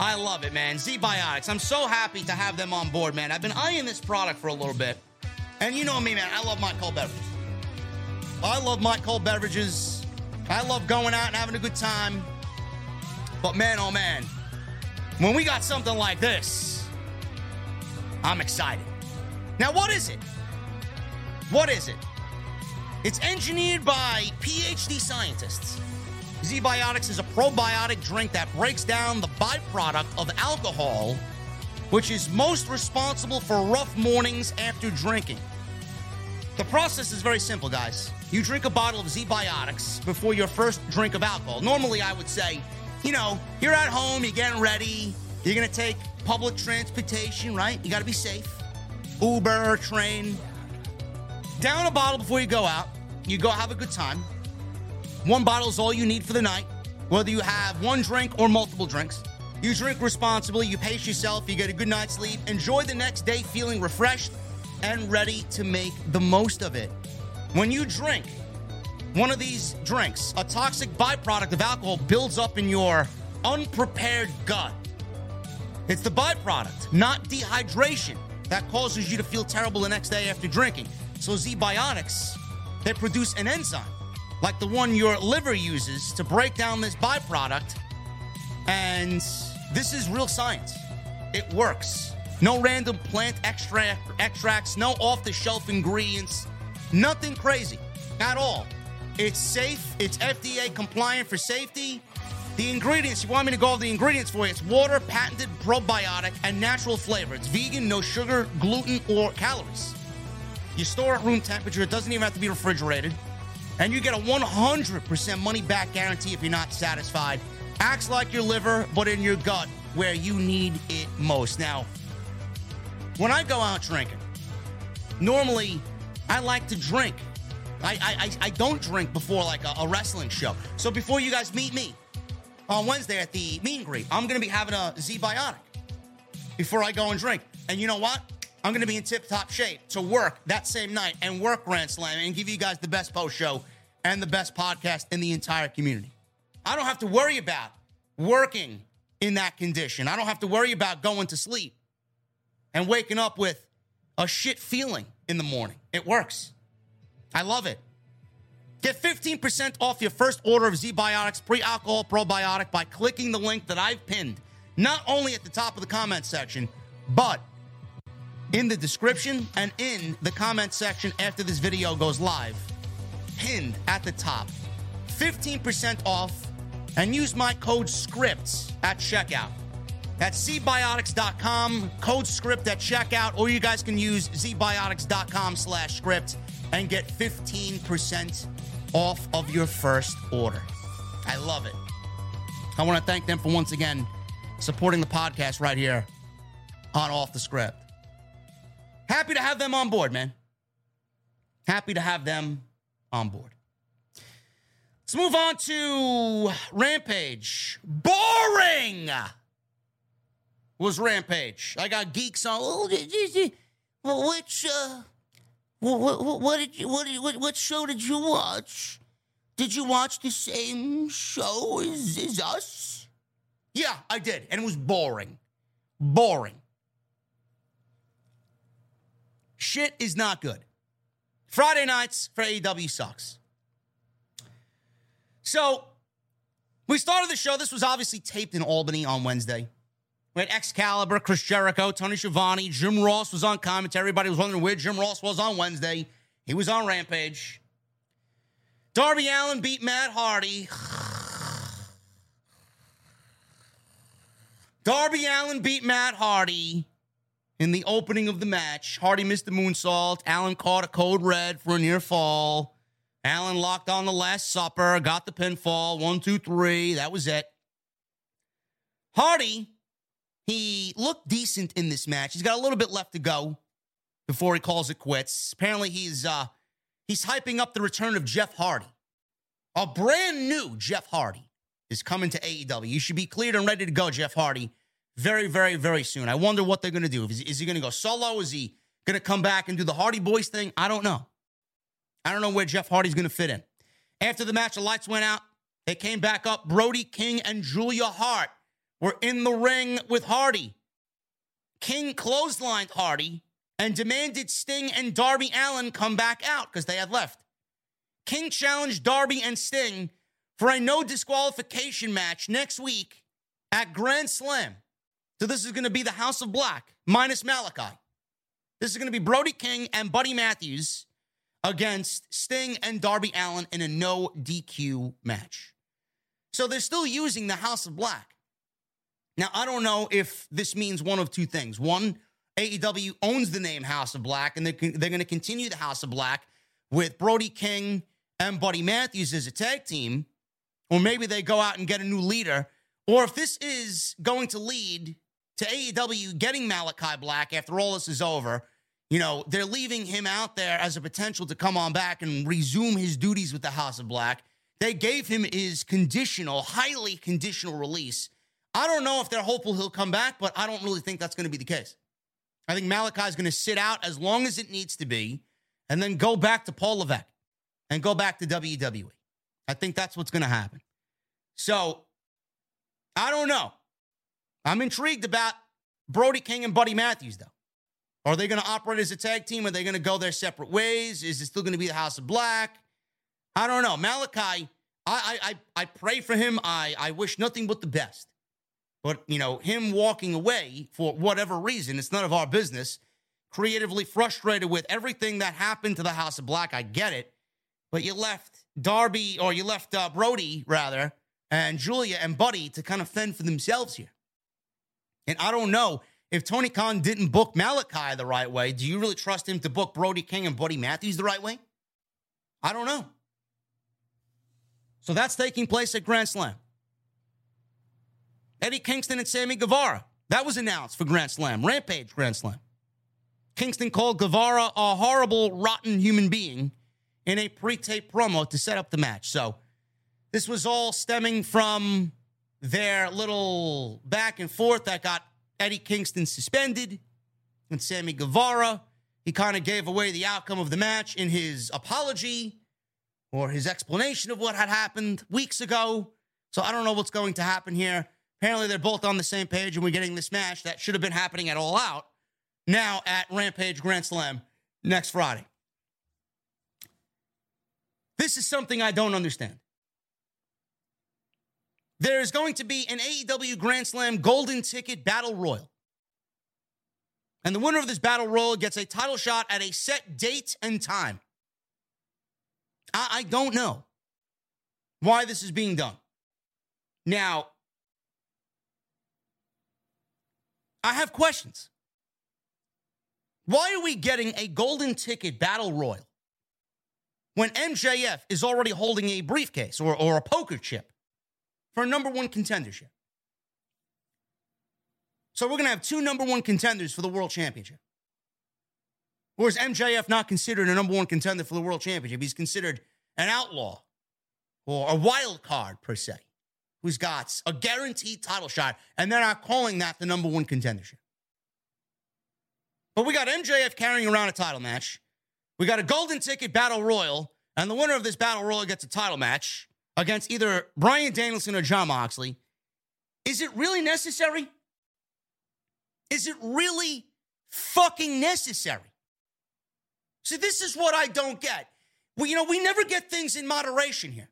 I love it, man. ZBiotics. I'm so happy to have them on board, man. I've been eyeing this product for a little bit. And you know me, man. I love my cold beverages. I love my cold beverages. I love going out and having a good time. But man, oh man, when we got something like this, I'm excited. Now, what is it? What is it? It's engineered by PhD scientists. ZBiotics is a probiotic drink that breaks down the byproduct of alcohol, which is most responsible for rough mornings after drinking. The process is very simple, guys. You drink a bottle of ZBiotics before your first drink of alcohol. Normally, I would say, you know, you're at home, you're getting ready, you're gonna take public transportation, right? You gotta be safe. Uber, train, down a bottle before you go out. You go have a good time. One bottle is all you need for the night, whether you have one drink or multiple drinks. You drink responsibly, you pace yourself, you get a good night's sleep, enjoy the next day feeling refreshed and ready to make the most of it. When you drink one of these drinks, a toxic byproduct of alcohol builds up in your unprepared gut. It's the byproduct, not dehydration, that causes you to feel terrible the next day after drinking. So ZBiotics, they produce an enzyme like the one your liver uses to break down this byproduct. And this is real science. It works. No random plant extract, extracts, no off the shelf ingredients, nothing crazy at all. It's safe, it's FDA compliant for safety. The ingredients, you want me to go over the ingredients for you? It's water, patented probiotic, and natural flavor. It's vegan, no sugar, gluten, or calories. You store at room temperature. It doesn't even have to be refrigerated. And you get a 100% money back guarantee if you're not satisfied. Acts like your liver, but in your gut where you need it most. Now, when I go out drinking, normally I like to drink. I, I, I don't drink before like a, a wrestling show. So before you guys meet me, on Wednesday at the meet and greet. I'm going to be having a Z Biotic before I go and drink. And you know what? I'm going to be in tip top shape to work that same night and work Grand Slam and give you guys the best post show and the best podcast in the entire community. I don't have to worry about working in that condition. I don't have to worry about going to sleep and waking up with a shit feeling in the morning. It works. I love it. Get 15% off your first order of ZBiotics pre alcohol probiotic by clicking the link that I've pinned, not only at the top of the comment section, but in the description and in the comment section after this video goes live. Pinned at the top. 15% off and use my code SCRIPTS at checkout. That's zbiotics.com, code script at checkout, or you guys can use zbiotics.com slash script and get 15% off of your first order. I love it. I want to thank them for once again supporting the podcast right here on Off the Script. Happy to have them on board, man. Happy to have them on board. Let's move on to Rampage. Boring was Rampage. I got geeks on. Oh, which uh, what, what, what did you what, did, what what show did you watch? Did you watch the same show as, as us? Yeah, I did, and it was boring. Boring. Shit is not good. Friday nights for AEW sucks. So we started the show. This was obviously taped in Albany on Wednesday. We had Excalibur, Chris Jericho, Tony Schiavone, Jim Ross was on commentary. Everybody was wondering where Jim Ross was on Wednesday. He was on Rampage. Darby Allin beat Matt Hardy. Darby Allin beat Matt Hardy in the opening of the match. Hardy missed the moonsault. Allin caught a code red for a near fall. Allin locked on the last supper, got the pinfall. One, two, three. That was it. Hardy, he looked decent in this match. He's got a little bit left to go before he calls it quits. Apparently, he's uh he's hyping up the return of Jeff Hardy. A brand new Jeff Hardy is coming to AEW. You should be cleared and ready to go, Jeff Hardy, very, very, very soon. I wonder what they're going to do. Is, is he going to go solo? Is he going to come back and do the Hardy Boys thing? I don't know. I don't know where Jeff Hardy's going to fit in. After the match, the lights went out. They came back up. Brody King and Julia Hart were in the ring with Hardy. King clotheslined Hardy and demanded Sting and Darby Allin come back out because they had left. King challenged Darby and Sting for a no disqualification match next week at Grand Slam. So this is going to be the House of Black minus Malakai. This is going to be Brody King and Buddy Matthews against Sting and Darby Allin in a no DQ match. So they're still using the House of Black. Now, I don't know if this means one of two things. One, AEW owns the name House of Black, and they're, they're going to continue the House of Black with Brody King and Buddy Matthews as a tag team. Or maybe they go out and get a new leader. Or if this is going to lead to AEW getting Malakai Black after all this is over, you know, they're leaving him out there as a potential to come on back and resume his duties with the House of Black. They gave him his conditional, highly conditional release. I don't know if they're hopeful he'll come back, but I don't really think that's going to be the case. I think Malakai is going to sit out as long as it needs to be and then go back to Paul Levesque and go back to WWE. I think that's what's going to happen. So I don't know. I'm intrigued about Brody King and Buddy Matthews, though. Are they going to operate as a tag team? Are they going to go their separate ways? Is it still going to be the House of Black? I don't know. Malakai, I I I pray for him. I I wish nothing but the best. But you know, him walking away for whatever reason, it's none of our business. Creatively frustrated with everything that happened to the House of Black. I get it, but you left Darby or you left uh, Brody rather and Julia and Buddy to kind of fend for themselves here. And I don't know if Tony Khan didn't book Malakai the right way, do you really trust him to book Brody King and Buddy Matthews the right way? I don't know. So that's taking place at Grand Slam. Eddie Kingston and Sammy Guevara. That was announced for Grand Slam, Rampage Grand Slam. Kingston called Guevara a horrible, rotten human being in a pre tape promo to set up the match. So this was all stemming from their little back and forth that got Eddie Kingston suspended and Sammy Guevara. He kind of gave away the outcome of the match in his apology or his explanation of what had happened weeks ago. So I don't know what's going to happen here. Apparently, they're both on the same page, and we're getting this match that should have been happening at All Out now at Rampage Grand Slam next Friday. This is something I don't understand. There is going to be an AEW Grand Slam Golden Ticket Battle Royal. And the winner of this Battle Royal gets a title shot at a set date and time. I, I don't know why this is being done. Now, I have questions. Why are we getting a golden ticket battle royal when MJF is already holding a briefcase or, or a poker chip for a number one contendership? So we're going to have two number one contenders for the world championship. Or is MJF not considered a number one contender for the world championship? He's considered an outlaw or a wild card, per se, who's got a guaranteed title shot, and they're not calling that the number one contendership. But we got MJF carrying around a title match. We got a golden ticket battle royal, and the winner of this battle royal gets a title match against either Bryan Danielson or Jon Moxley. Is it really necessary? Is it really fucking necessary? See, this is what I don't get. Well, you know, we never get things in moderation here.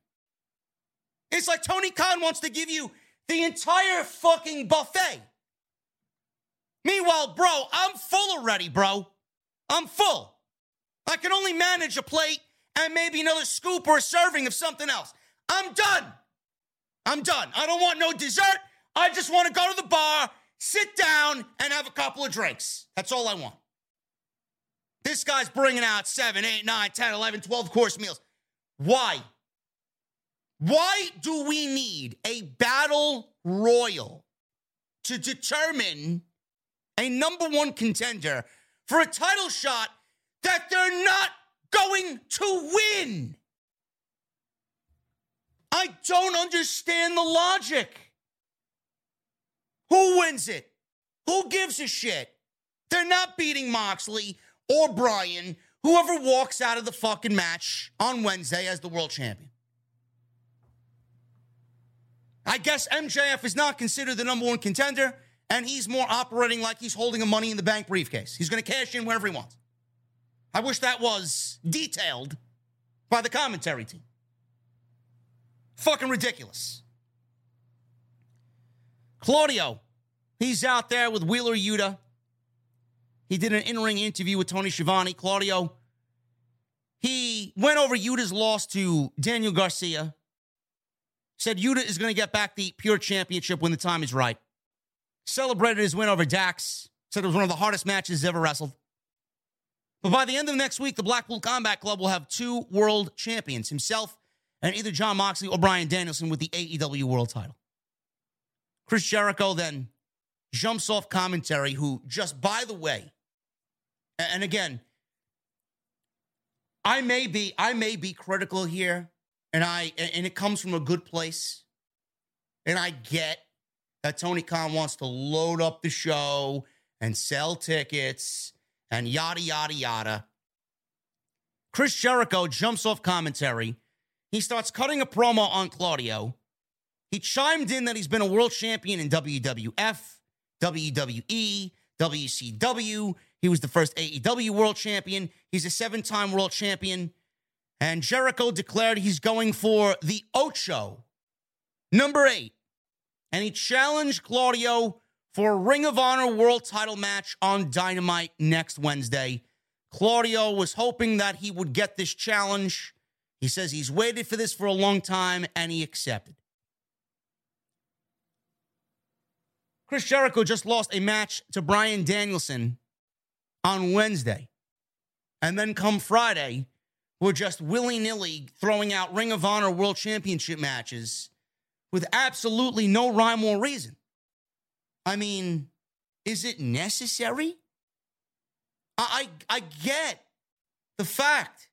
It's like Tony Khan wants to give you the entire fucking buffet. Meanwhile, bro, I'm full already, bro. I'm full. I can only manage a plate and maybe another scoop or a serving of something else. I'm done. I'm done. I don't want no dessert. I just want to go to the bar, sit down, and have a couple of drinks. That's all I want. This guy's bringing out 7, 8, 9, 10, 11, 12 course meals. Why? Why do we need a battle royal to determine a number one contender for a title shot that they're not going to win? I don't understand the logic. Who wins it? Who gives a shit? They're not beating Moxley or Bryan, whoever walks out of the fucking match on Wednesday as the world champion. I guess MJF is not considered the number one contender, and he's more operating like he's holding a money in the bank briefcase. He's going to cash in wherever he wants. I wish that was detailed by the commentary team. Fucking ridiculous. Claudio, he's out there with Wheeler Yuta. He did an in ring interview with Tony Schiavone. Claudio, he went over Yuta's loss to Daniel Garcia. Said Yuta is going to get back the pure championship when the time is right. Celebrated his win over Dax. Said it was one of the hardest matches he's ever wrestled. But by the end of next week, the Blackpool Combat Club will have two world champions himself and either Jon Moxley or Bryan Danielson with the AEW world title. Chris Jericho then jumps off commentary, who, just by the way, and again, I may be I may be critical here, and I and it comes from a good place, and I get that Tony Khan wants to load up the show and sell tickets and yada yada yada. Chris Jericho jumps off commentary. He starts cutting a promo on Claudio. He chimed in that he's been a world champion in WWF, WWE, WCW. He was the first AEW world champion. He's a seven time world champion. And Jericho declared he's going for the Ocho, number eight. And he challenged Claudio for a Ring of Honor world title match on Dynamite next Wednesday. Claudio was hoping that he would get this challenge. He says he's waited for this for a long time and he accepted. Chris Jericho just lost a match to Bryan Danielson on Wednesday. And then come Friday, we're just willy nilly throwing out Ring of Honor World Championship matches with absolutely no rhyme or reason. I mean, is it necessary? I, I, I get the fact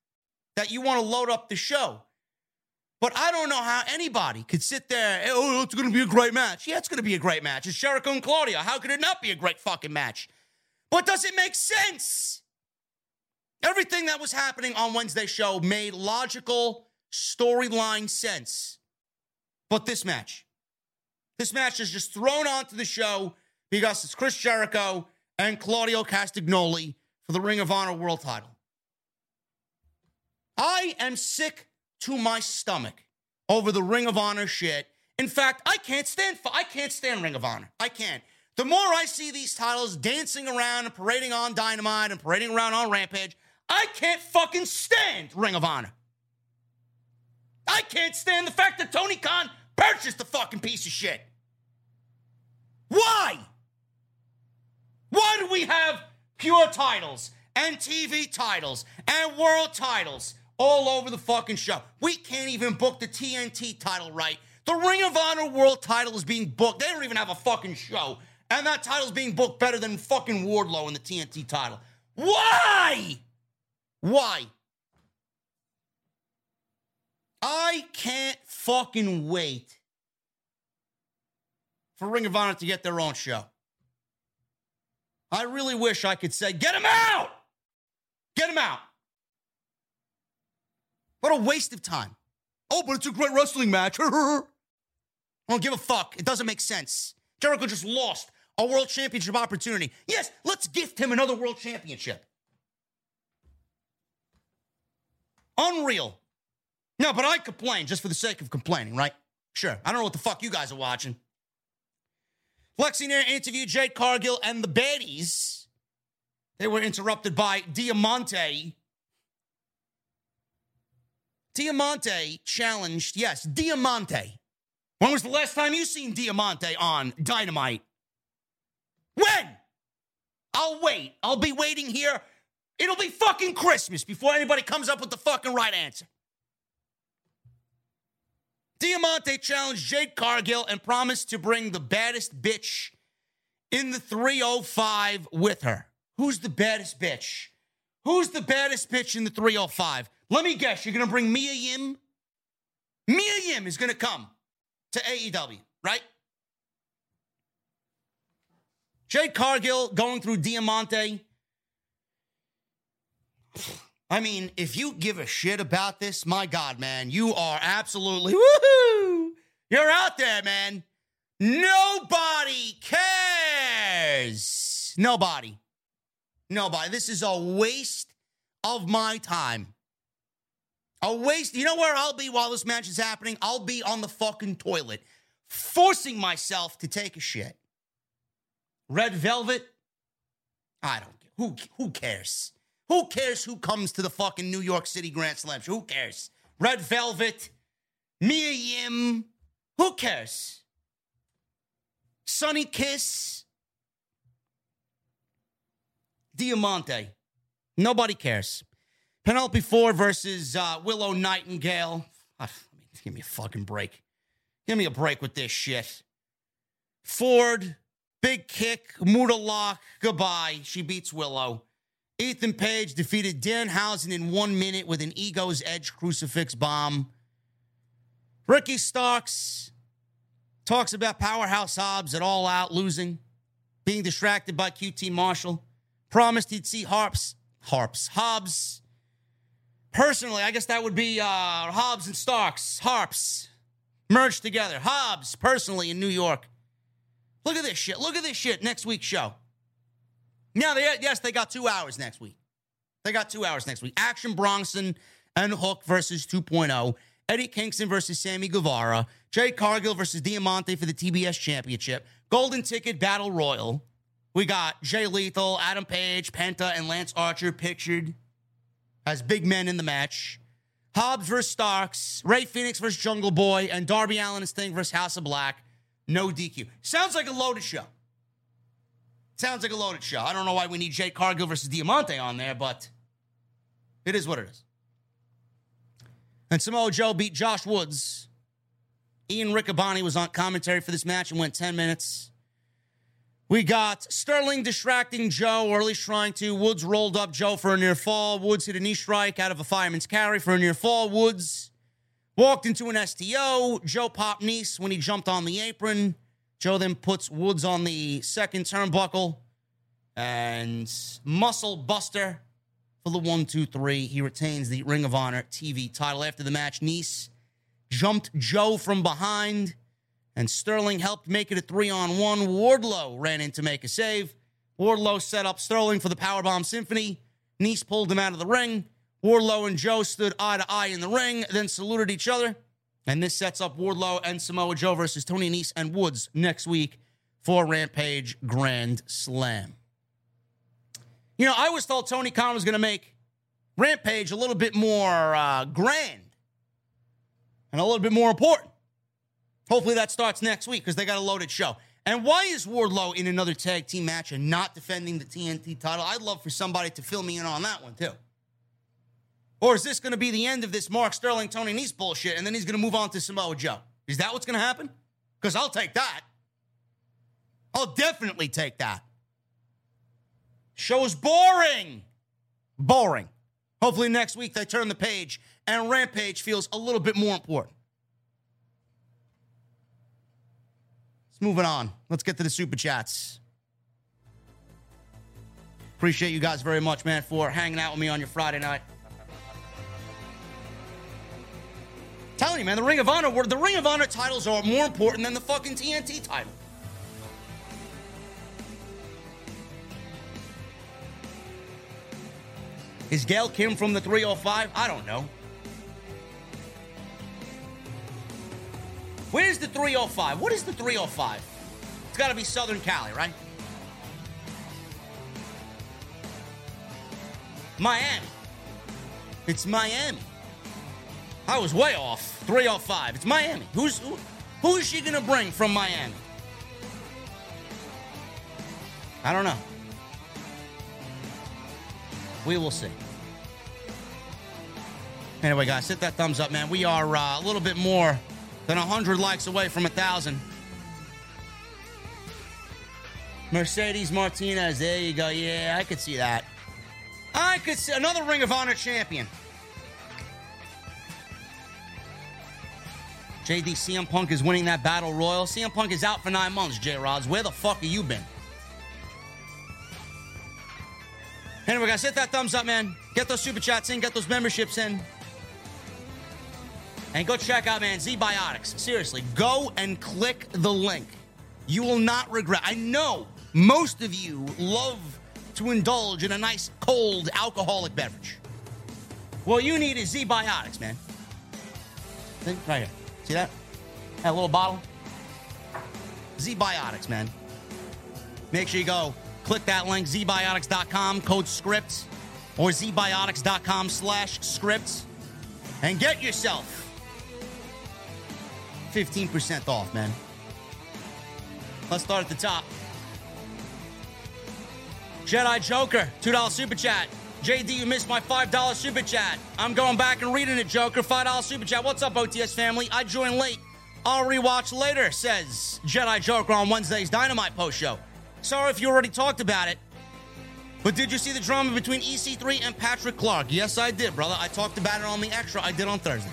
that you want to load up the show. But I don't know how anybody could sit there, oh, it's going to be a great match. Yeah, it's going to be a great match. It's Jericho and Claudio. How could it not be a great fucking match? But does it make sense? Everything that was happening on Wednesday's show made logical storyline sense. But this match, this match is just thrown onto the show because it's Chris Jericho and Claudio Castagnoli for the Ring of Honor World title. I am sick to my stomach over the Ring of Honor shit. In fact, I can't stand I can't stand Ring of Honor. I can't. The more I see these titles dancing around and parading on Dynamite and parading around on Rampage, I can't fucking stand Ring of Honor. I can't stand the fact that Tony Khan purchased the fucking piece of shit. Why? Why do we have pure titles and TV titles and world titles all over the fucking show? We can't even book the TNT title right. The Ring of Honor world title is being booked. They don't even have a fucking show. And that title's being booked better than fucking Wardlow in the TNT title. Why? Why? I can't fucking wait for Ring of Honor to get their own show. I really wish I could say, get him out! Get him out! What a waste of time. Oh, but it's a great wrestling match. I don't give a fuck. It doesn't make sense. Jericho just lost a world championship opportunity. Yes, let's gift him another world championship. Unreal. No, but I complain just for the sake of complaining, right? Sure. I don't know what the fuck you guys are watching. Lexy Nair interviewed Jade Cargill and the baddies. They were interrupted by Diamante. Diamante challenged, yes, Diamante. When was the last time you seen Diamante on Dynamite? When? I'll wait. I'll be waiting here. It'll be fucking Christmas before anybody comes up with the fucking right answer. Diamante challenged Jade Cargill and promised to bring the baddest bitch in the 305 with her. Who's the baddest bitch? Who's the baddest bitch in the 305? Let me guess, you're going to bring Mia Yim? Mia Yim is going to come to AEW, right? Jade Cargill going through Diamante. I mean, if you give a shit about this, my God, man, you are absolutely woohoo! You're out there, man. Nobody cares. Nobody. Nobody. This is a waste of my time. A waste. You know where I'll be while this match is happening? I'll be on the fucking toilet, forcing myself to take a shit. Red Velvet? I don't care. Who, who cares? Who cares who comes to the fucking New York City Grand Slam? Who cares? Red Velvet, Mia Yim, who cares? Sonny Kiss, Diamante, nobody cares. Penelope Ford versus uh, Willow Nightingale. Uh, give me a fucking break. Give me a break with this shit. Ford, big kick, Muda lock, goodbye. She beats Willow. Ethan Page defeated Danhausen in one minute with an Ego's Edge crucifix bomb. Ricky Starks talks about Powerhouse Hobbs at All Out losing, being distracted by QT Marshall. Promised he'd see Harps, Harps, Hobbs. Personally, I guess that would be uh, Hobbs and Starks, Harps, merged together. Hobbs, personally, in New York. Look at this shit. Look at this shit. Next week's show. Now, they, yes, they got two hours next week. They got two hours next week. Action Bronson and Hook versus 2.0. Eddie Kingston versus Sammy Guevara. Jay Cargill versus Diamante for the TBS Championship. Golden Ticket Battle Royal. We got Jay Lethal, Adam Page, Penta, and Lance Archer pictured as big men in the match. Hobbs versus Starks. Rey Fenix versus Jungle Boy. And Darby Allin and Sting versus House of Black. No DQ. Sounds like a loaded show. Sounds like a loaded show. I don't know why we need Jade Cargill versus Diamante on there, but it is what it is. And Samoa Joe beat Josh Woods. Ian Riccaboni was on commentary for this match and went 10 minutes. We got Sterling distracting Joe, or at least trying to. Woods rolled up Joe for a near fall. Woods hit a knee strike out of a fireman's carry for a near fall. Woods Walked into an STO. Joe popped Nese when he jumped on the apron. Joe then puts Woods on the second turnbuckle. And Muscle Buster for the one, two, three. He retains the Ring of Honor TV title. After the match, Nese jumped Joe from behind, and Sterling helped make it a three on one. Wardlow ran in to make a save. Wardlow set up Sterling for the Powerbomb Symphony. Nese pulled him out of the ring. Wardlow and Joe stood eye to eye in the ring, then saluted each other. And this sets up Wardlow and Samoa Joe versus Tony Nese and Woods next week for Rampage Grand Slam. You know, I was told Tony Khan was going to make Rampage a little bit more uh, grand and a little bit more important. Hopefully that starts next week because they got a loaded show. And why is Wardlow in another tag team match and not defending the TNT title? I'd love for somebody to fill me in on that one too. Or is this going to be the end of this Mark Sterling, Tony Nese bullshit, and then he's going to move on to Samoa Joe? Is that what's going to happen? Because I'll take that. I'll definitely take that. Show's boring. Boring. Hopefully next week they turn the page and Rampage feels a little bit more important. Let's move it on. Let's get to the super chats. Appreciate you guys very much, man, for hanging out with me on your Friday night. Telling you, man, the Ring of Honor, the Ring of Honor titles are more important than the fucking TNT title. Is Gail Kim from the 305? I don't know. Where's the 305? What is the 305? It's got to be Southern Cali, right? Miami. It's Miami. I was way off. 305. It's Miami. Who's who, who is she going to bring from Miami? I don't know. We will see. Anyway, guys, hit that thumbs up, man. We are uh, a little bit more than 100 likes away from a 1,000. Mercedes Martinez, there you go. Yeah, I could see that. I could see another Ring of Honor champion. JD CM Punk is winning that battle royal. CM Punk is out for nine months, J Rods. Where the fuck have you been? Anyway, guys, hit that thumbs up, man. Get those super chats in, get those memberships in. And go check out, man, ZBiotics. Seriously, go and click the link. You will not regret. I know most of you love to indulge in a nice cold alcoholic beverage. What you need is ZBiotics, man. See, right here. See that? That little bottle? ZBiotics, man. Make sure you go click that link, zbiotics.com, code scripts, or zbiotics.com slash scripts, and get yourself 15% off, man. Let's start at the top. Jedi Joker, $2 super chat. JD, you missed my $5 super chat. I'm going back and reading it, Joker. $5 super chat. What's up, OTS family? I joined late. I'll rewatch later, says Jedi Joker on Wednesday's Dynamite post show. Sorry if you already talked about it. But did you see the drama between EC3 and Patrick Clark? Yes, I did, brother. I talked about it on the extra I did on Thursday.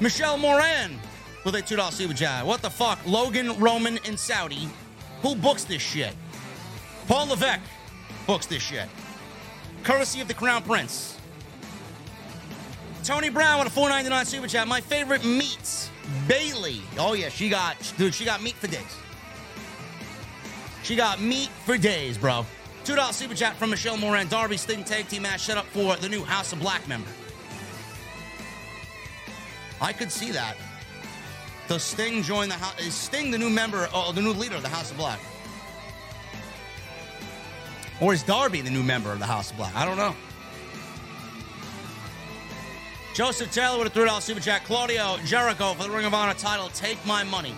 Michelle Moran with a $2 super chat. What the fuck? Logan, Roman, and Saudi. Who books this shit? Paul Levesque books this shit. Courtesy of the Crown Prince. Tony Brown with a 4.99 super chat. My favorite meats. Bayley. Oh yeah, she got dude, she got meat for days. She got meat for days, bro. $2 super chat from Michelle Moran. Darby Sting tag team match set up for the new House of Black member. I could see that. Does Sting join the house? Is Sting the new member, or the new leader of the House of Black? Or is Darby the new member of the House of Black? I don't know. Joseph Taylor with a $3 super chat. Claudio Jericho for the Ring of Honor title. Take my money.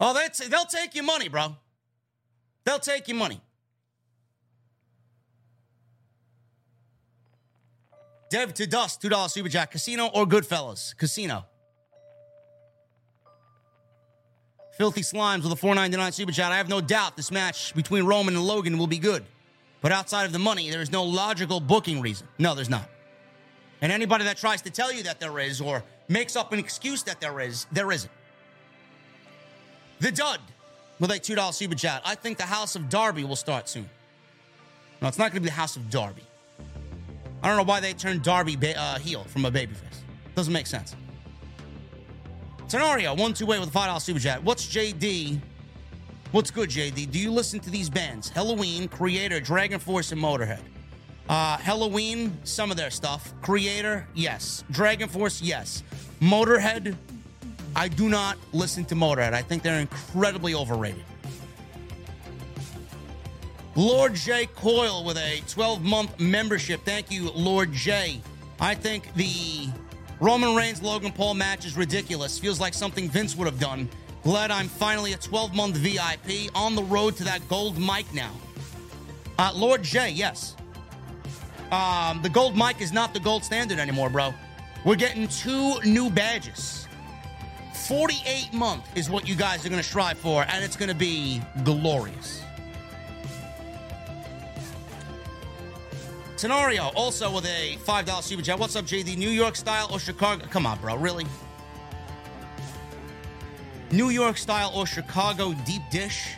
Oh, that's, they'll take your money, bro. They'll take your money. Dev to Dust, $2 super chat. Casino or Goodfellas? Casino. Filthy Slimes with a 4.99 super chat. I have no doubt this match between Roman and Logan will be good. But outside of the money, there is no logical booking reason. No, there's not. And anybody that tries to tell you that there is or makes up an excuse that there is, there isn't. The Dud with a $2 super chat. I think the House of Darby will start soon. No, it's not going to be the House of Darby. I don't know why they turned Darby ba- uh, heel from a babyface. Doesn't make sense. Tenorio, one two way with a five dollar super chat. What's JD? What's good, JD? Do you listen to these bands? Helloween, Kreator, Dragon Force, and Motorhead. Uh, Helloween, some of their stuff. Kreator, yes. Dragon Force, yes. Motorhead, I do not listen to Motorhead. I think they're incredibly overrated. Lord J Coyle with a 12 month membership. Thank you, Lord J. I think the Roman Reigns Logan Paul match is ridiculous. Feels like something Vince would have done. Glad I'm finally a 12 month VIP on the road to that gold mic now. Uh, Lord J, yes. Um, the gold mic is not the gold standard anymore, bro. We're getting two new badges. 48 month is what you guys are going to strive for, and it's going to be glorious. Tenorio also with a $5 super chat. What's up, JD? New York style or Chicago? Come on, bro. Really? New York style or Chicago deep dish?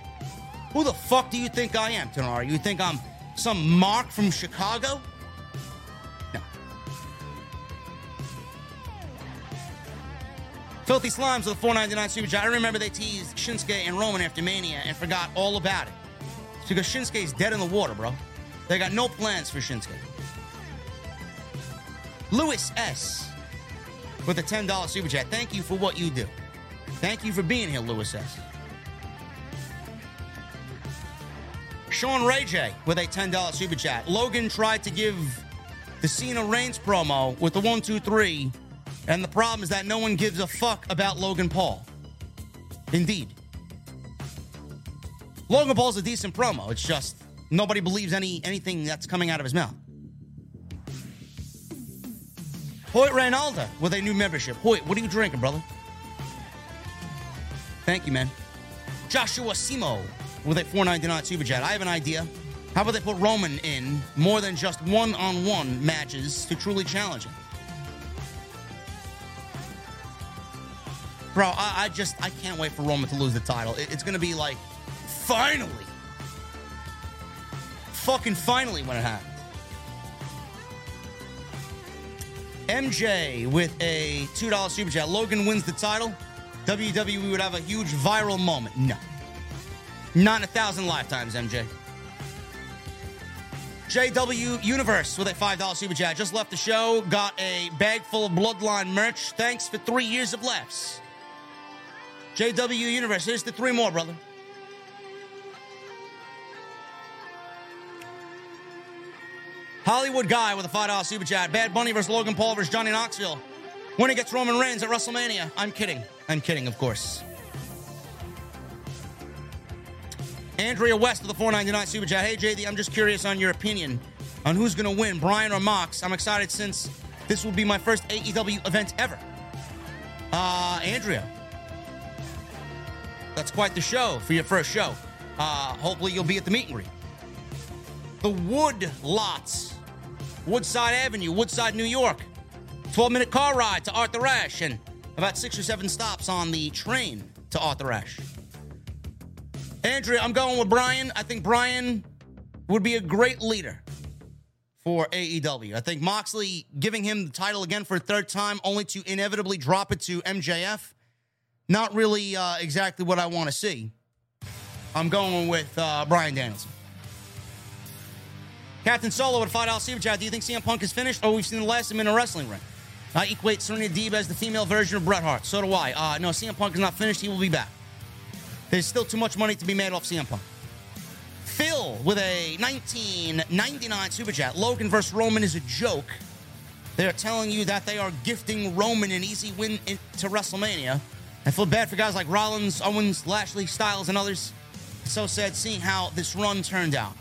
Who the fuck do you think I am, Tenorio? You think I'm some mark from Chicago? No. Filthy Slimes with a 499 super chat. I remember they teased Shinsuke and Roman after Mania and forgot all about it. It's because Shinsuke's dead in the water, bro. They got no plans for Shinsuke. Lewis S. with a $10 super chat. Thank you for what you do. Thank you for being here, Lewis S. Sean Ray J with a $10 super chat. Logan tried to give the Cena Reigns promo with the one, two, three, and the problem is that no one gives a fuck about Logan Paul. Indeed. Logan Paul's a decent promo. It's just nobody believes any anything that's coming out of his mouth. Hoyt Reynalda with a new membership. Hoyt, what are you drinking, brother? Thank you, man. Joshua Simo with a 499 super. I have an idea. How about they put Roman in more than just one-on-one matches to truly challenge him? Bro, I, I just I can't wait for Roman to lose the title. It- it's gonna be like finally. Fucking finally when it happens. MJ with a $2 super chat. Logan wins the title. WWE would have a huge viral moment. No. Not in a thousand lifetimes, MJ. JW Universe with a $5 super chat. Just left the show. Got a bag full of Bloodline merch. Thanks for three years of laughs. JW Universe, here's the three more, brother. Hollywood Guy with a $5 super chat. Bad Bunny versus Logan Paul versus Johnny Knoxville. When he gets Roman Reigns at WrestleMania. I'm kidding. I'm kidding, of course. Andrea West of the 499 super chat. Hey, JD, I'm just curious on your opinion on who's going to win, Bryan or Mox. I'm excited since this will be my first AEW event ever. Uh, Andrea. That's quite the show for your first show. Uh, hopefully, you'll be at the meet and greet. The Wood Lots, Woodside Avenue, Woodside, New York. 12 minute car ride to Arthur Ashe and about six or seven stops on the train to Arthur Ashe. Andrea, I'm going with Bryan. I think Bryan would be a great leader for AEW. I think Moxley giving him the title again for a third time, only to inevitably drop it to MJF, not really uh, exactly what I want to see. I'm going with uh, Bryan Danielson. Captain Solo would $5 super chat. Do you think CM Punk is finished or we've seen the last of him in a wrestling ring? I equate Serena Deeb as the female version of Bret Hart. So do I. Uh, no, CM Punk is not finished. He will be back. There's still too much money to be made off CM Punk. Phil with a 1999 super chat. Logan versus Roman is a joke. They're telling you that they are gifting Roman an easy win in- to WrestleMania. I feel bad for guys like Rollins, Owens, Lashley, Styles, and others. So sad seeing how this run turned out.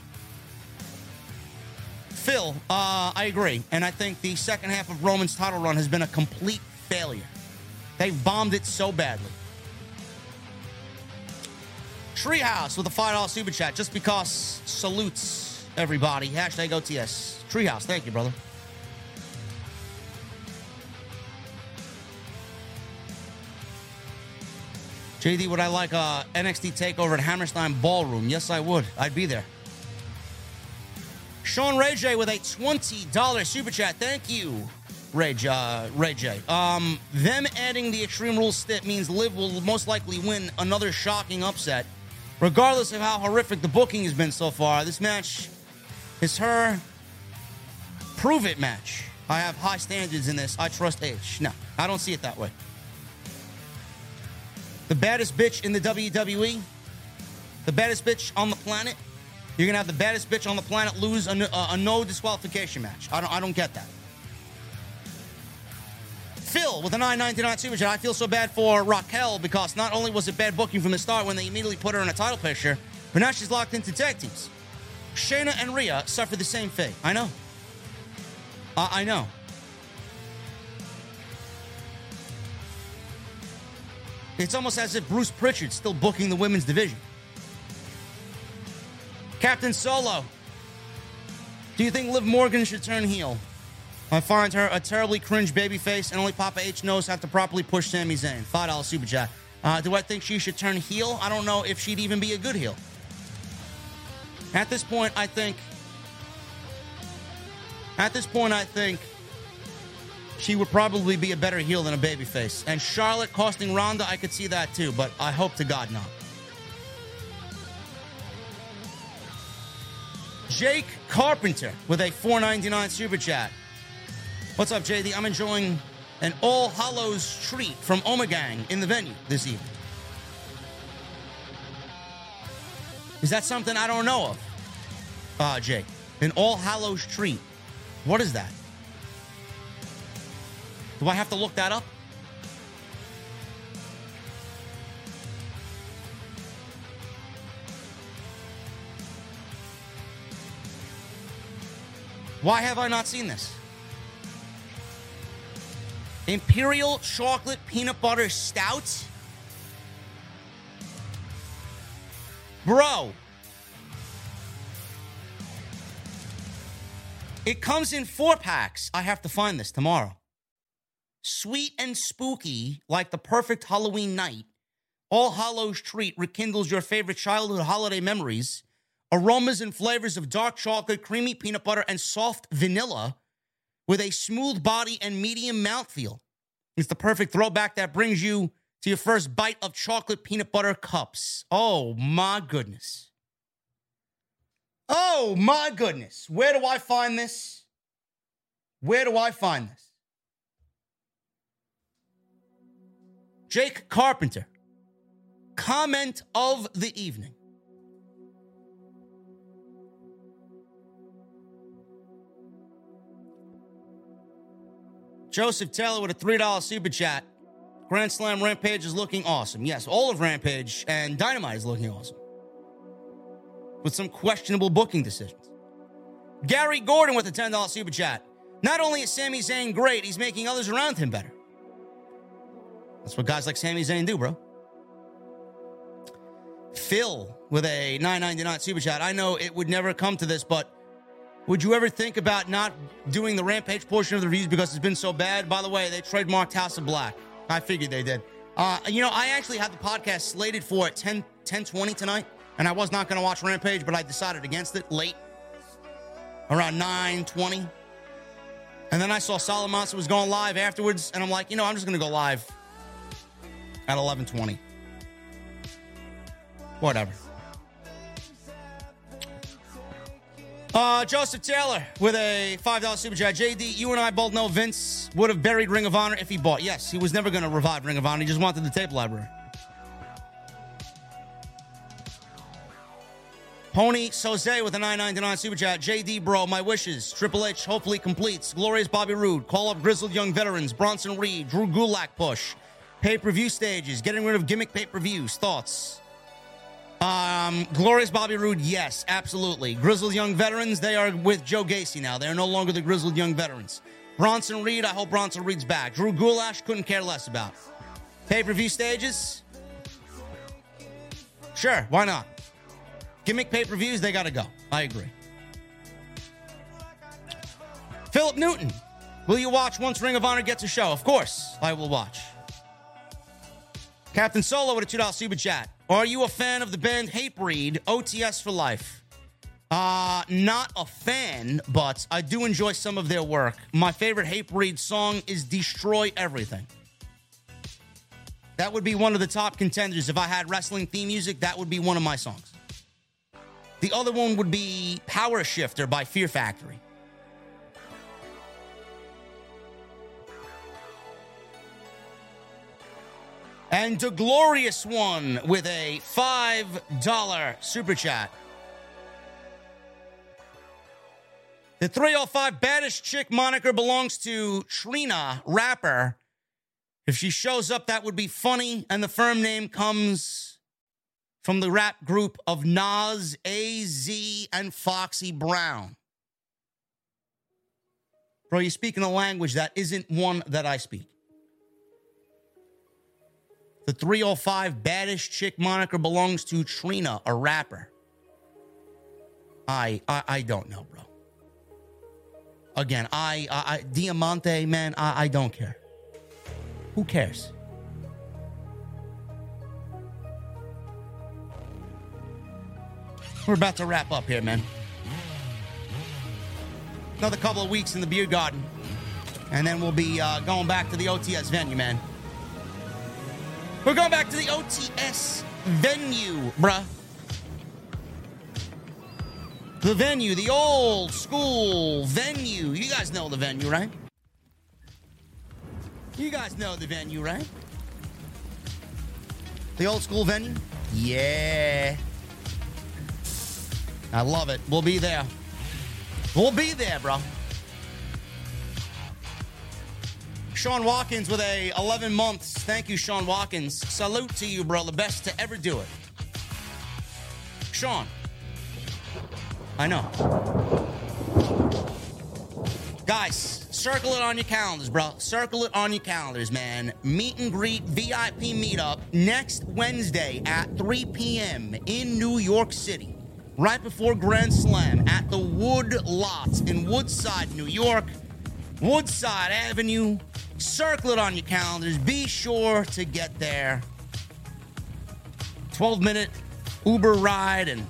Phil, uh, I agree. And I think the second half of Roman's title run has been a complete failure. They bombed it so badly. Treehouse with a $5 super chat just because salutes everybody. Hashtag OTS. Treehouse, thank you, brother. JD, would I like a NXT takeover at Hammerstein Ballroom? Yes, I would. I'd be there. Sean Ray J with a $20 super chat. Thank you, Ray, J, uh, Ray J. Um, them adding the Extreme Rules stip means Liv will most likely win another shocking upset. Regardless of how horrific the booking has been so far, this match is her prove it match. I have high standards in this. I trust H. No, I don't see it that way. The baddest bitch in the WWE, the baddest bitch on the planet. You're gonna have the baddest bitch on the planet lose a, a, a no disqualification match. I don't, I don't get that. Phil with a 9.99 super chat. I feel so bad for Raquel because not only was it bad booking from the start when they immediately put her in a title picture, but now she's locked into tag teams. Shayna and Rhea suffered the same fate. I know. Uh, I know. It's almost as if Bruce Pritchard's still booking the women's division. Captain Solo. Do you think Liv Morgan should turn heel? I find her a terribly cringe babyface, and only Papa H knows how to properly push Sami Zayn. $5 super chat. Uh, do I think she should turn heel? I don't know if she'd even be a good heel. At this point, I think. At this point, I think she would probably be a better heel than a babyface. And Charlotte costing Ronda, I could see that too, but I hope to God not. Jake Carpenter with a 4.99 super chat. What's up, JD? I'm enjoying an All Hallows treat from Ommegang in the venue this evening. Is that something I don't know of? Uh, Jake. An All Hallows treat. What is that? Do I have to look that up? Why have I not seen this? Imperial chocolate peanut butter stout? Bro. It comes in four packs. I have to find this tomorrow. Sweet and spooky, like the perfect Halloween night. All Hallows treat rekindles your favorite childhood holiday memories. Aromas and flavors of dark chocolate, creamy peanut butter, and soft vanilla with a smooth body and medium mouthfeel. It's the perfect throwback that brings you to your first bite of chocolate peanut butter cups. Oh my goodness. Oh my goodness. Where do I find this? Where do I find this? Jake Carpenter. Comment of the evening. Joseph Taylor with a $3 super chat. Grand Slam Rampage is looking awesome. Yes, all of Rampage and Dynamite is looking awesome. With some questionable booking decisions. Gary Gordon with a $10 super chat. Not only is Sami Zayn great, he's making others around him better. That's what guys like Sami Zayn do, bro. Phil with a 9.99 super chat. I know it would never come to this, but would you ever think about not doing the Rampage portion of the reviews because it's been so bad? By the way, they trademarked House of Black. I figured they did. Uh, you know, I actually had the podcast slated for 10, 10 20 tonight, and I was not going to watch Rampage, but I decided against it late, around 9 20. And then I saw Solomon was going live afterwards, and I'm like, you know, I'm just going to go live at 11 20. Whatever. Uh, Joseph Taylor with a $5 super chat. JD, you and I both know Vince would have buried Ring of Honor if he bought. Yes, he was never going to revive Ring of Honor. He just wanted the tape library. Pony Soze with a 999 super chat. JD, bro, my wishes. Triple H hopefully completes. Glorious Bobby Roode. Call up grizzled young veterans. Bronson Reed. Drew Gulak push. Pay per view stages. Getting rid of gimmick pay per views. Thoughts? Um, Glorious Bobby Roode, yes, absolutely. Grizzled Young Veterans, they are with Joe Gacy now. They're no longer the Grizzled Young Veterans. Bronson Reed, I hope Bronson Reed's back. Drew Gulash, couldn't care less about. Pay per view stages? Sure, why not? Gimmick pay per views, they gotta go. I agree. Philip Newton, will you watch once Ring of Honor gets a show? Of course, I will watch. Captain Solo with a $2 super chat. Are you a fan of the band Hatebreed, OTS for life? Uh, not a fan, but I do enjoy some of their work. My favorite Hatebreed song is Destroy Everything. That would be one of the top contenders. If I had wrestling theme music, that would be one of my songs. The other one would be Power Shifter by Fear Factory. And a glorious one with a $5 super chat. The 305 baddest chick moniker belongs to Trina, rapper. If she shows up, that would be funny. And the firm name comes from the rap group of Nas, AZ, and Foxy Brown. Bro, you're speaking a language that isn't one that I speak. The 305 baddest chick moniker belongs to Trina, a rapper. I I, I don't know, bro. Again, I, I, I Diamante, man, I, I don't care. Who cares? We're about to wrap up here, man. Another couple of weeks in the beer garden, and then we'll be uh, going back to the OTS venue, man. We're going back to the OTS venue, bruh. The venue, the old school venue. You guys know the venue, right? You guys know the venue, right? The old school venue? Yeah. I love it. We'll be there. We'll be there, bro. Sean Watkins with a 11 months. Thank you, Sean Watkins. Salute to you, bro. The best to ever do it. Sean. I know. Guys, circle it on your calendars, bro. Circle it on your calendars, man. Meet and greet VIP meetup next Wednesday at 3 p.m. in New York City, right before Grand Slam at the Wood Lot in Woodside, New York. Woodside Avenue. Circle it on your calendars. Be sure to get there. 12 minute Uber ride and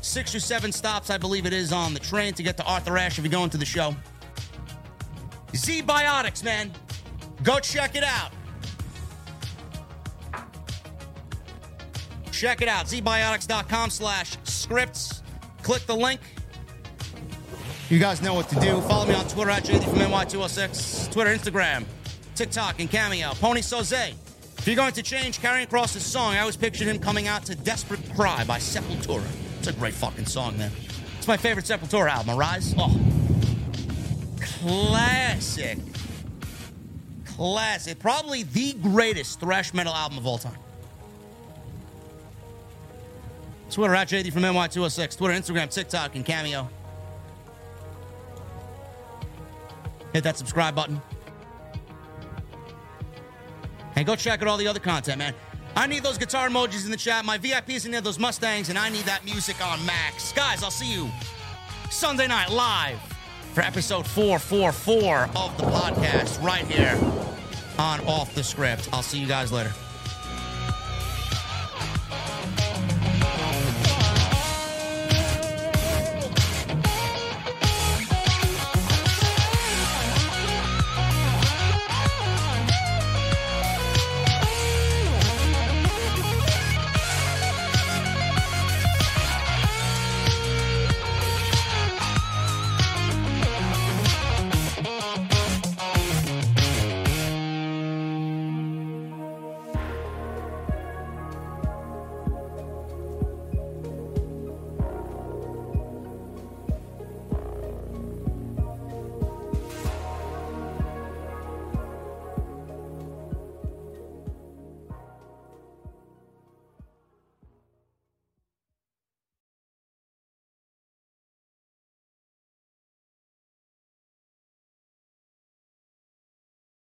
six or seven stops, I believe it is, on the train to get to Arthur Ashe if you're going to the show. ZBiotics, man. Go check it out. Check it out. zbiotics.com slash scripts. Click the link. You guys know what to do. Follow me on Twitter at JD from NY206. Twitter, Instagram, TikTok, and Cameo. Pony Soze. If you're going to change Karrion Kross's song, I always pictured him coming out to Desperate Cry by Sepultura. It's a great fucking song, man. It's my favorite Sepultura album, Arise. Oh. Classic. Classic. Probably the greatest thrash metal album of all time. Twitter at JD from NY206. Twitter, Instagram, TikTok, and Cameo. Hit that subscribe button. And go check out all the other content, man. I need those guitar emojis in the chat. My VIPs in there, those Mustangs, and I need that music on max. Guys, I'll see you Sunday night live for episode 444 of the podcast right here on Off the Script. I'll see you guys later.